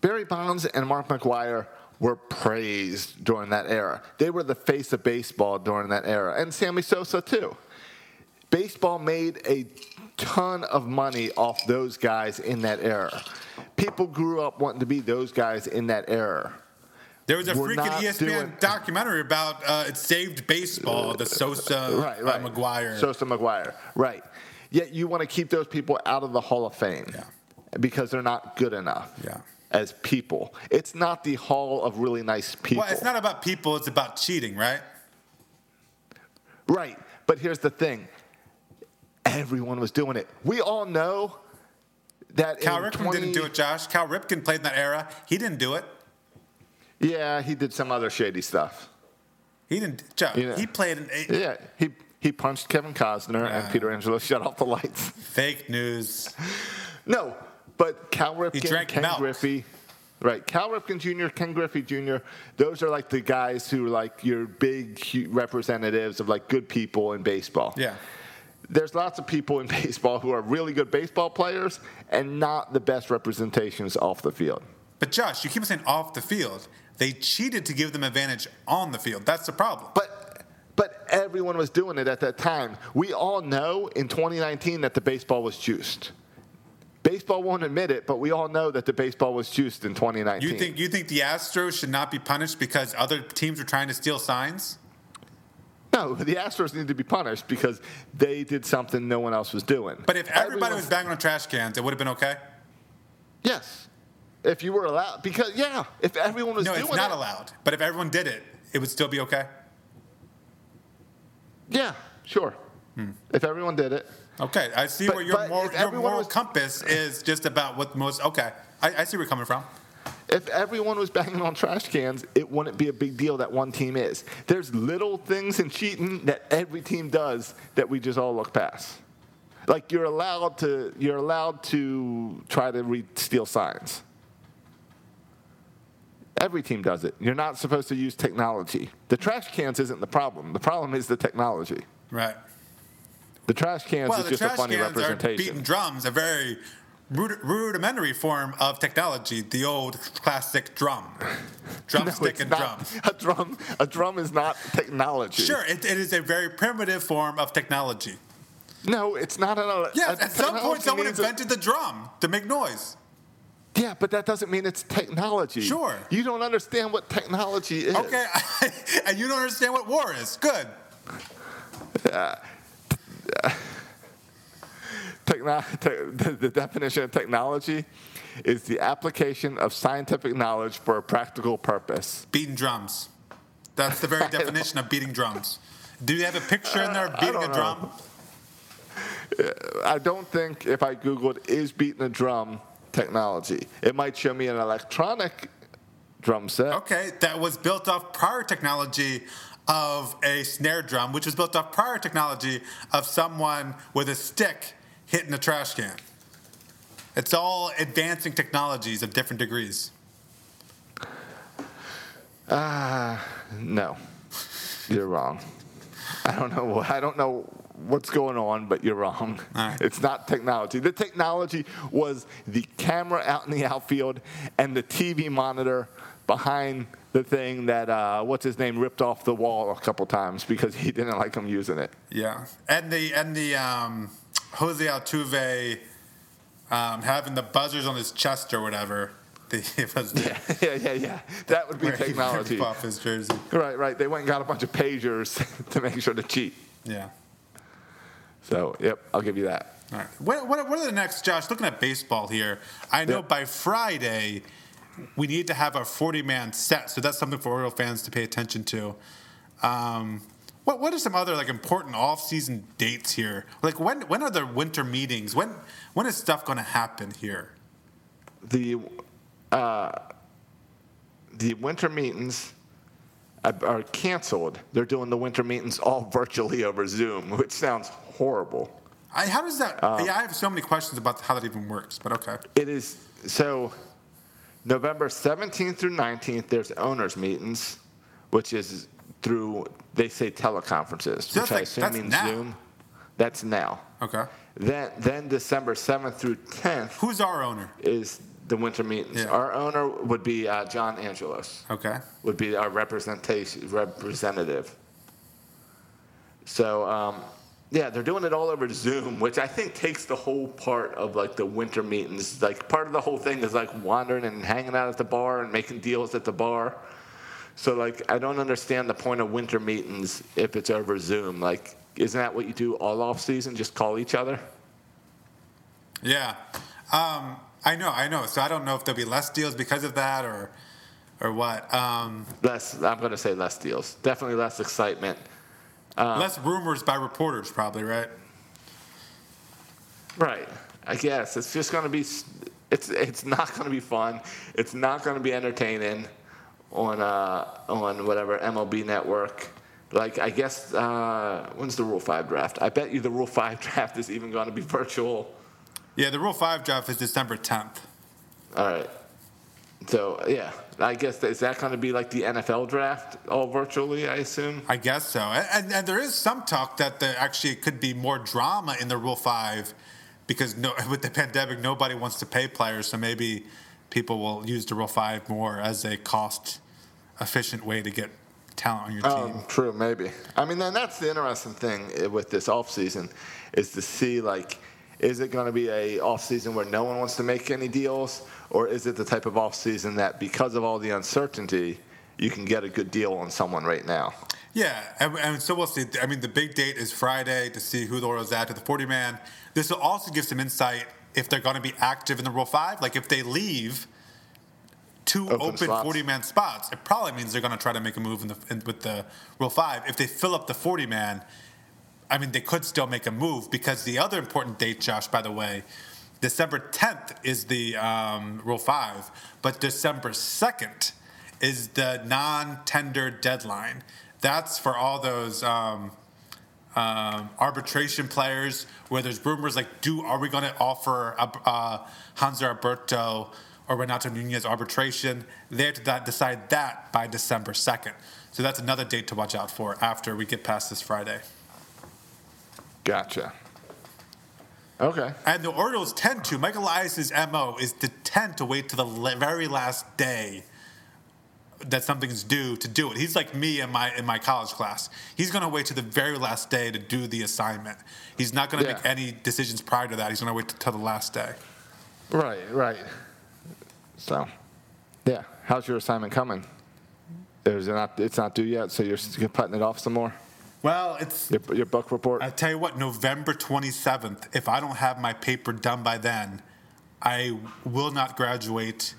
Barry Bonds and Mark McGwire were praised during that era. They were the face of baseball during that era, and Sammy Sosa, too. Baseball made a ton of money off those guys in that era. People grew up wanting to be those guys in that era. There was a We're freaking ESPN doing- documentary about uh, it saved baseball, the Sosa right, right. Uh, McGwire. Sosa McGwire, right. Yet you want to keep those people out of the Hall of Fame Yeah. because they're not good enough Yeah. as people. It's not the Hall of really nice people. well, it's not about people; it's about cheating, right? Right. But here's the thing everyone was doing it. We all know that. Cal Ripken 20 didn't do it, Josh. Cal Ripken played in that era. He didn't do it. Yeah, he did some other shady stuff. He didn't. Josh, Yeah. He played in a, Yeah, he, he punched Kevin Costner Yeah. and Peter Angelo shut off the lights. fake news. No, but Cal Ripken, drank Ken milk. Griffey. Right, Cal Ripken Jr., Ken Griffey Jr., those are like the guys who are like your big representatives of like good people in baseball. Yeah. There's lots of people in baseball who are really good baseball players and not the best representations off the field. But Josh, you keep saying off the field. They cheated to give them advantage on the field. That's the problem. But but everyone was doing it at that time. We all know in 2019 that the baseball was juiced. Baseball won't admit it, but we all know that the baseball was juiced in 2019. you think you think the Astros should not be punished because other teams are trying to steal signs? No, the Astros need to be punished because they did something no one else was doing. But if everybody Everyone- was banging on trash cans, it would have been okay. yes, if you were allowed, because yeah, if everyone was No, doing it's not it, allowed. But if everyone did it, it would still be okay. yeah, sure. Hmm. If everyone did it, Okay, I see But- where your moral, your moral was- compass is just about what most. Okay, I, I see where you're coming from. If everyone was banging on trash cans, it wouldn't be a big deal that one team is. There's little things in cheating that every team does that we just all look past. Like you're allowed to you're allowed to try to re- steal signs. Every team does it. You're not supposed to use technology. The trash cans isn't the problem. The problem is the technology. Right. The trash cans Well, is just a trash funny cans are beating representation. drums, a very rud- rudimentary form of technology. The old classic drum, drumstick it's and drum. A drum a drum is not technology. Sure, it, it is a very primitive form of technology. No, it's not an. Yes, a at some point someone means a- invented the drum to make noise. Yeah, but that doesn't mean it's technology. Sure. You don't understand what technology is. Okay, and you don't understand what war is. Good. Uh, Techno- te- the, the definition of technology is the application of scientific knowledge for a practical purpose. Beating drums. That's the very definition of beating drums. Do you have a picture in there of beating a drum? I don't think if I Googled is beating a drum technology, it might show me an electronic drum set. Okay, that was built off prior technology of a snare drum, which was built off prior technology of someone with a stick hitting a trash can. It's all advancing technologies of different degrees. No, you're wrong. I don't know. I don't know what's going on, but you're wrong. Right. It's not technology. The technology was the camera out in the outfield and the TV monitor behind the thing that uh, what's his name ripped off the wall a couple times because he didn't like him using it. Yeah, and the and the um, Jose Altuve um, having the buzzers on his chest or whatever. Was Yeah, yeah, yeah, yeah. That would be technology. off his jersey. Right, right. They went and got a bunch of pagers to make sure to cheat. Yeah. So, yep, I'll give you that. All right. What, what, what are the next, Josh? Looking at baseball here, I know Yeah. by Friday we need to have a 40 man set, so that's something for Oriole fans to pay attention to. Um, What what are some other like important off-season dates here? Like when when are the winter meetings? When when is stuff going to happen here? The uh, the winter meetings are canceled. They're doing the winter meetings all virtually over Zoom, which sounds horrible. I, how does that? Uh, yeah, I have so many questions about how that even works. But okay. It is so November 17th through 19th, there's owners' meetings, which is through, they say teleconferences, So which I like- assume means now. Zoom. That's now. Okay. Then, then December 7th through 10th Who's our owner? is the winter meetings. Yeah. Our owner would be uh, John Angelos, Okay. would be our representation representative. So, um, yeah, they're doing it all over Zoom, which I think takes the whole part of like the winter meetings. Like part of the whole thing is like wandering and hanging out at the bar and making deals at the bar. So like I don't understand the point of winter meetings if it's over Zoom. Like isn't that what you do all off season? Just call each other? Yeah. Um, I know. I know. So I don't know if there'll be less deals because of that or or what. Um, Less I'm gonna say less deals. Definitely less excitement. Uh. less rumors by reporters, probably, right? Right. I guess it's just going to be. It's it's not going to be fun. It's not going to be entertaining on uh on whatever MLB network. Like I guess uh, when's the Rule Five draft? I bet you the Rule Five draft is even going to be virtual. Yeah, the Rule 5 draft is December 10th. All right. So yeah, I guess is that going to be like the NFL draft all virtually? I assume. I guess so. And, and, there is some talk that there actually could be more drama in the Rule 5 because no, with the pandemic, nobody wants to pay players. So maybe people will use the Rule 5 more as a cost efficient way to get talent on your oh, team. Oh, true, maybe. I mean, then that's the interesting thing with this off season is to see like, is it going to be a off season where no one wants to make any deals, or is it the type of off season that because of all the uncertainty, you can get a good deal on someone right now? Yeah, and, and so we'll see. I mean, the big date is Friday to see who the Orioles add to the 40 man. This will also give some insight if they're going to be active in the Rule 5. Like, if they leave two Open open, 40 man spots, it probably means they're going to try to make a move in the, in, with the Rule 5. If they fill up the 40 man, I mean, they could still make a move because the other important date, Josh, by the way, December 10th is the um, Rule 5, but December 2nd is the non tender deadline. That's for all those um, um, arbitration players where there's rumors like, do are we going to offer uh, uh, Hanser Alberto or Renato Nunez arbitration? They have to decide that by December 2nd. So that's another date to watch out for after we get past this Friday. Gotcha. Okay. And the Orioles tend to, Michael Elias's MO is to tend to wait to the very last day that something's due to do it. He's like me in my in my college class. He's going to wait to the very last day to do the assignment. He's not going to Yeah. make any decisions prior to that. He's going to wait till the last day. Right. Right. So, yeah. How's your assignment coming? Is it not? It's not due yet, so you're putting it off some more. Well, it's Your, your book report. I tell you what, November 27th, if I don't have my paper done by then, I will not graduate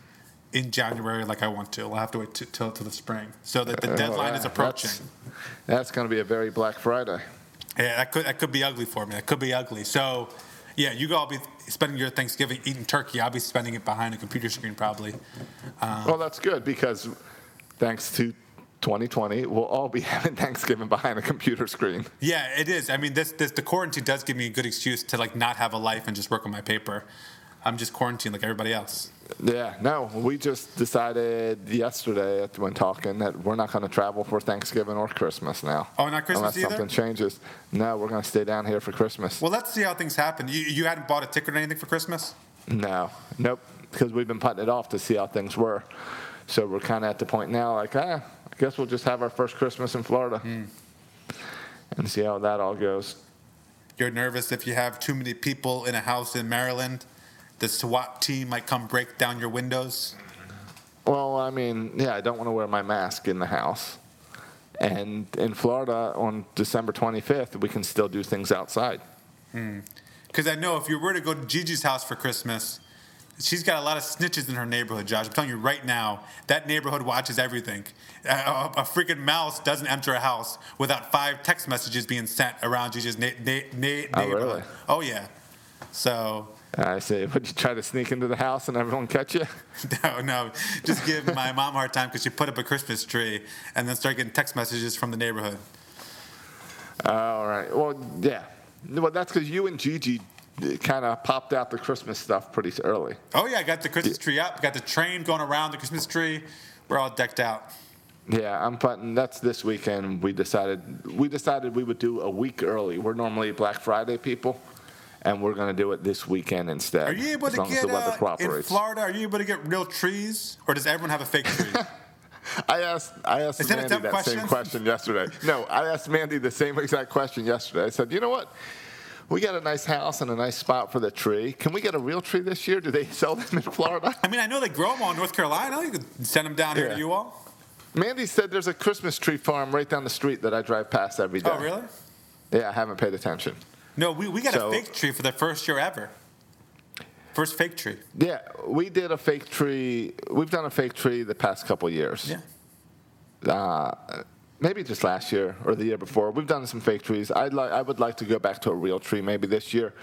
in January like I want to. I'll have to wait till till the spring. So that the Oh, deadline is approaching. That's, that's going to be a very Black Friday. Yeah, that could that could be ugly for me. That could be ugly. So, yeah, you all be spending your Thanksgiving eating turkey. I'll be spending it behind a computer screen probably. Um, well, that's good because thanks to 2020, we'll all be having Thanksgiving behind a computer screen. Yeah, it is. I mean, this this the quarantine does give me a good excuse to like not have a life and just work on my paper. I'm just quarantined like everybody else. Yeah, no, we just decided yesterday when talking that we're not going to travel for Thanksgiving or Christmas now. Oh, not Christmas Unless either? something changes. No, we're going to stay down here for Christmas. Well, let's see how things happen. You you hadn't bought a ticket or anything for Christmas? No, nope, because we've been putting it off to see how things were. So we're kind of at the point now, like, ah, I guess we'll just have our first Christmas in Florida Hmm. and see how that all goes. You're nervous if you have too many people in a house in Maryland. The SWAT team might come break down your windows. Well, I mean, yeah, I don't want to wear my mask in the house. And in Florida on December 25th, we can still do things outside. Hmm. Because I know if you were to go to Gigi's house for Christmas, She's got a lot of snitches in her neighborhood, Josh. I'm telling you right now, that neighborhood watches everything. A, a, a freaking mouse doesn't enter a house without five text messages being sent around Gigi's na- na- na- Oh, really? Oh, yeah. So, Uh, I say, would you try to sneak into the house and everyone catch you? no, no. Just give my mom a hard time because she put up a Christmas tree and then start getting text messages from the neighborhood. Uh, all right. Well, yeah. Well, that's because you and Gigi kind of popped out the Christmas stuff pretty early. Oh, yeah. I got the Christmas tree up, got the train going around the Christmas tree. We're all decked out. Yeah, I'm putting. That's this weekend. We decided we decided we would do a week early. We're normally Black Friday people, and we're going to do it this weekend instead. Are you able to get as the weather uh, in. Florida? Are you able to get real trees, or does everyone have a fake tree? I asked I asked Is Mandy dumb that same question? yesterday. No, I asked Mandy the same exact question yesterday. I said, you know what? We got a nice house and a nice spot for the tree. Can we get a real tree this year? Do they sell them in Florida? I mean, I know they grow them all in North Carolina. You could send them down here Yeah. to you all. Mandy said there's a Christmas tree farm right down the street that I drive past every day. Oh, really? Yeah, I haven't paid attention. No, we, we got So- a fake tree for the first year ever. First fake tree. Yeah, we did a fake tree. We've done a fake tree the past couple years. Yeah. Uh, maybe just last year or the year before. We've done some fake trees. I'd like. I would like to go back to a real tree maybe this year.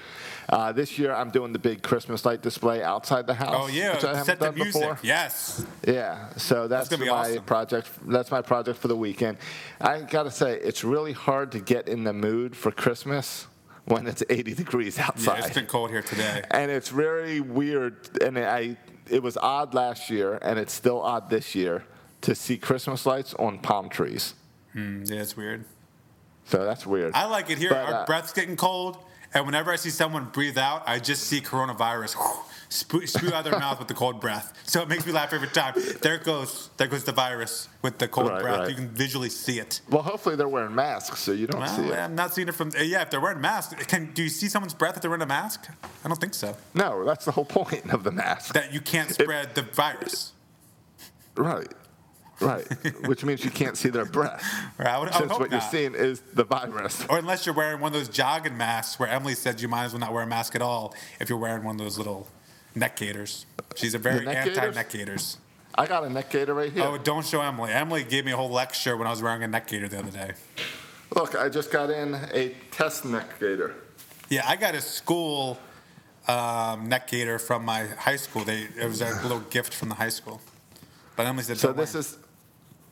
Uh, this year, I'm doing the big Christmas light display outside the house. Oh, yeah. which I haven't Set the done music. before. Yes. Yeah, so that's, gonna my awesome. project. That's my project for the weekend. I gotta say, it's really hard to get in the mood for Christmas when it's 80 degrees outside. Yeah, it's been cold here today. and it's very weird. And I, it was odd last year, and it's still odd this year to see Christmas lights on palm trees. Mm, yeah, it's weird. So that's weird. I like it here. But, Our uh, breath's getting cold, and whenever I see someone breathe out, I just see coronavirus spew, spew out their mouth with the cold breath. So it makes me laugh every time. There goes. There goes the virus with the cold Right, breath. right. You can visually see it. Well, hopefully they're wearing masks, so you don't see it. I'm not seeing it from. Yeah, if they're wearing masks, can do you see someone's breath if they're wearing a mask? I don't think so. No, that's the whole point of the mask. That you can't spread the virus. right, right. Which means you can't see their breath. Right, I would, I would Since hope what you're seeing is the virus. Or unless you're wearing one of those jogging masks where Emily said you might as well not wear a mask at all if you're wearing one of those little neck gaiters. She's a very neck anti neck gaiters. I got a neck gaiter right here. Oh, don't show Emily. Emily gave me a whole lecture when I was wearing a neck gaiter the other day. Look, I just got in a test neck gaiter. Yeah, I got a school um, neck gaiter from my high school. They it was a little gift from the high school. But Emily said, So "Don't this wear it." is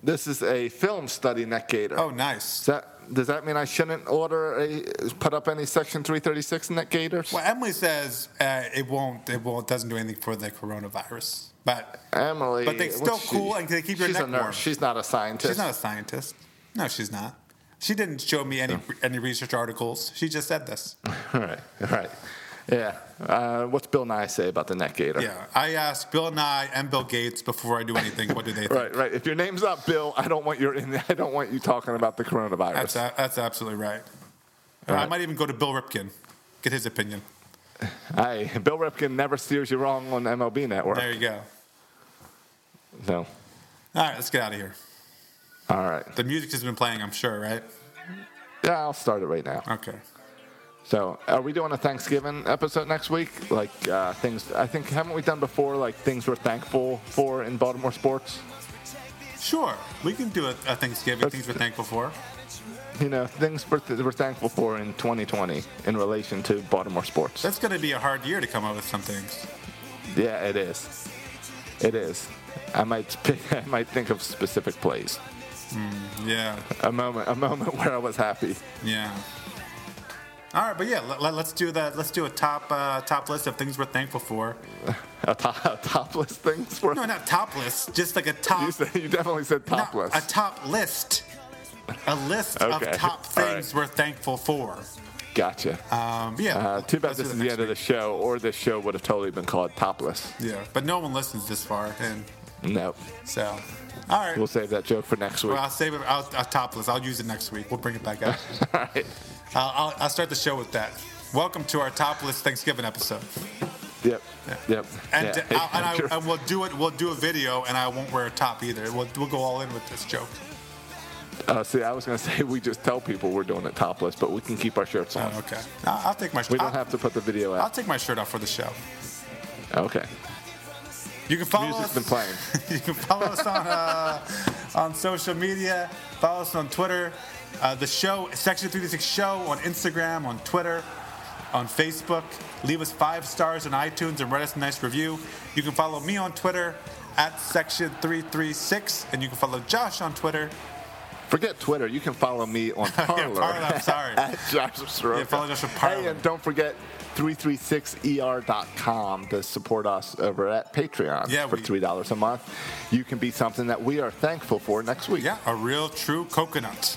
this is a film study neck gaiter. oh nice. Does that, does that mean I shouldn't order a put up any Section 336 neck gators? Well, Emily says uh, it won't. It won't. Doesn't do anything for the coronavirus. But Emily, But they still she? cool and they keep your she's neck a nurse. warm. She's not a scientist. she's not a scientist. No, she's not. She didn't show me any any research articles. She just said this. right, right. Yeah. Uh, what's Bill Nye say about the neck gaiter? Yeah, I ask Bill Nye and Bill Gates before I do anything. What do they think? Right, right. If your name's not Bill, I don't want your I don't want you talking about the coronavirus. That's a, that's absolutely right. I might even go to Bill Ripken, get his opinion. Hey, Bill Ripken never steers you wrong on MLB Network. There you go. No. All right, let's get out of here. all right. The music has been playing, I'm sure, right? Yeah, I'll start it right now. Okay. So, are we doing a Thanksgiving episode next week? Like uh, things, I think haven't we done before? Like things we're thankful for in Baltimore sports. Sure, we can do a, a Thanksgiving. Let's- things we're thankful for. You know, things we're, we're thankful for in 2020 in relation to Baltimore sports. That's going to be a hard year to come up with some things. Yeah, it is. It is. I might pick, I might think of specific plays. Yeah, A moment, a moment where I was happy. yeah. All right, but yeah, let, us do that. Let's do a top uh, top list of things we're thankful for. A, top, a topless things for. No, not top list, just like a top. You, said, you definitely said no, topless. a top list. A list Okay, of top all right. things we're thankful for. Gotcha. Um, yeah. Uh, too bad this is the end of the show, or this show would have totally been called topless. Yeah, but no one listens this far, and No, so. All right. we'll save that joke for next week. Well, I'll save it. I'll, I'll topless. I'll use it next week. We'll bring it back up. All right. I'll, I'll, I'll start the show with that. Welcome to our topless Thanksgiving episode. Yep. Yep. And, yeah. uh, and, I, and we'll do it. We'll do a video, and I won't wear a top either. We'll, we'll go all in with this joke. Uh, see, I was going to say we just tell people we're doing it topless, but we can keep our shirts on. Oh, okay. I'll, I'll take my. We don't I'll, have to put the video out. I'll take my shirt off for the show. Okay. You can follow Music's us. been playing. you can follow us on uh, on social media. Follow us on Twitter. Uh, the show, Section 336 Show, on Instagram, on Twitter, on Facebook. Leave us five stars on iTunes and write us a nice review. You can follow me on Twitter at Section 336, and you can follow Josh on Twitter. Forget Twitter. You can follow me on Parler. Parler, I'm sorry. at Josh Soroka. Yeah, follow Josh on Parler. Hey, and don't forget 336er.com to support us over at Patreon Yeah, for we- $3 a month. You can be something that we are thankful for next week. Yeah, a real true coconut.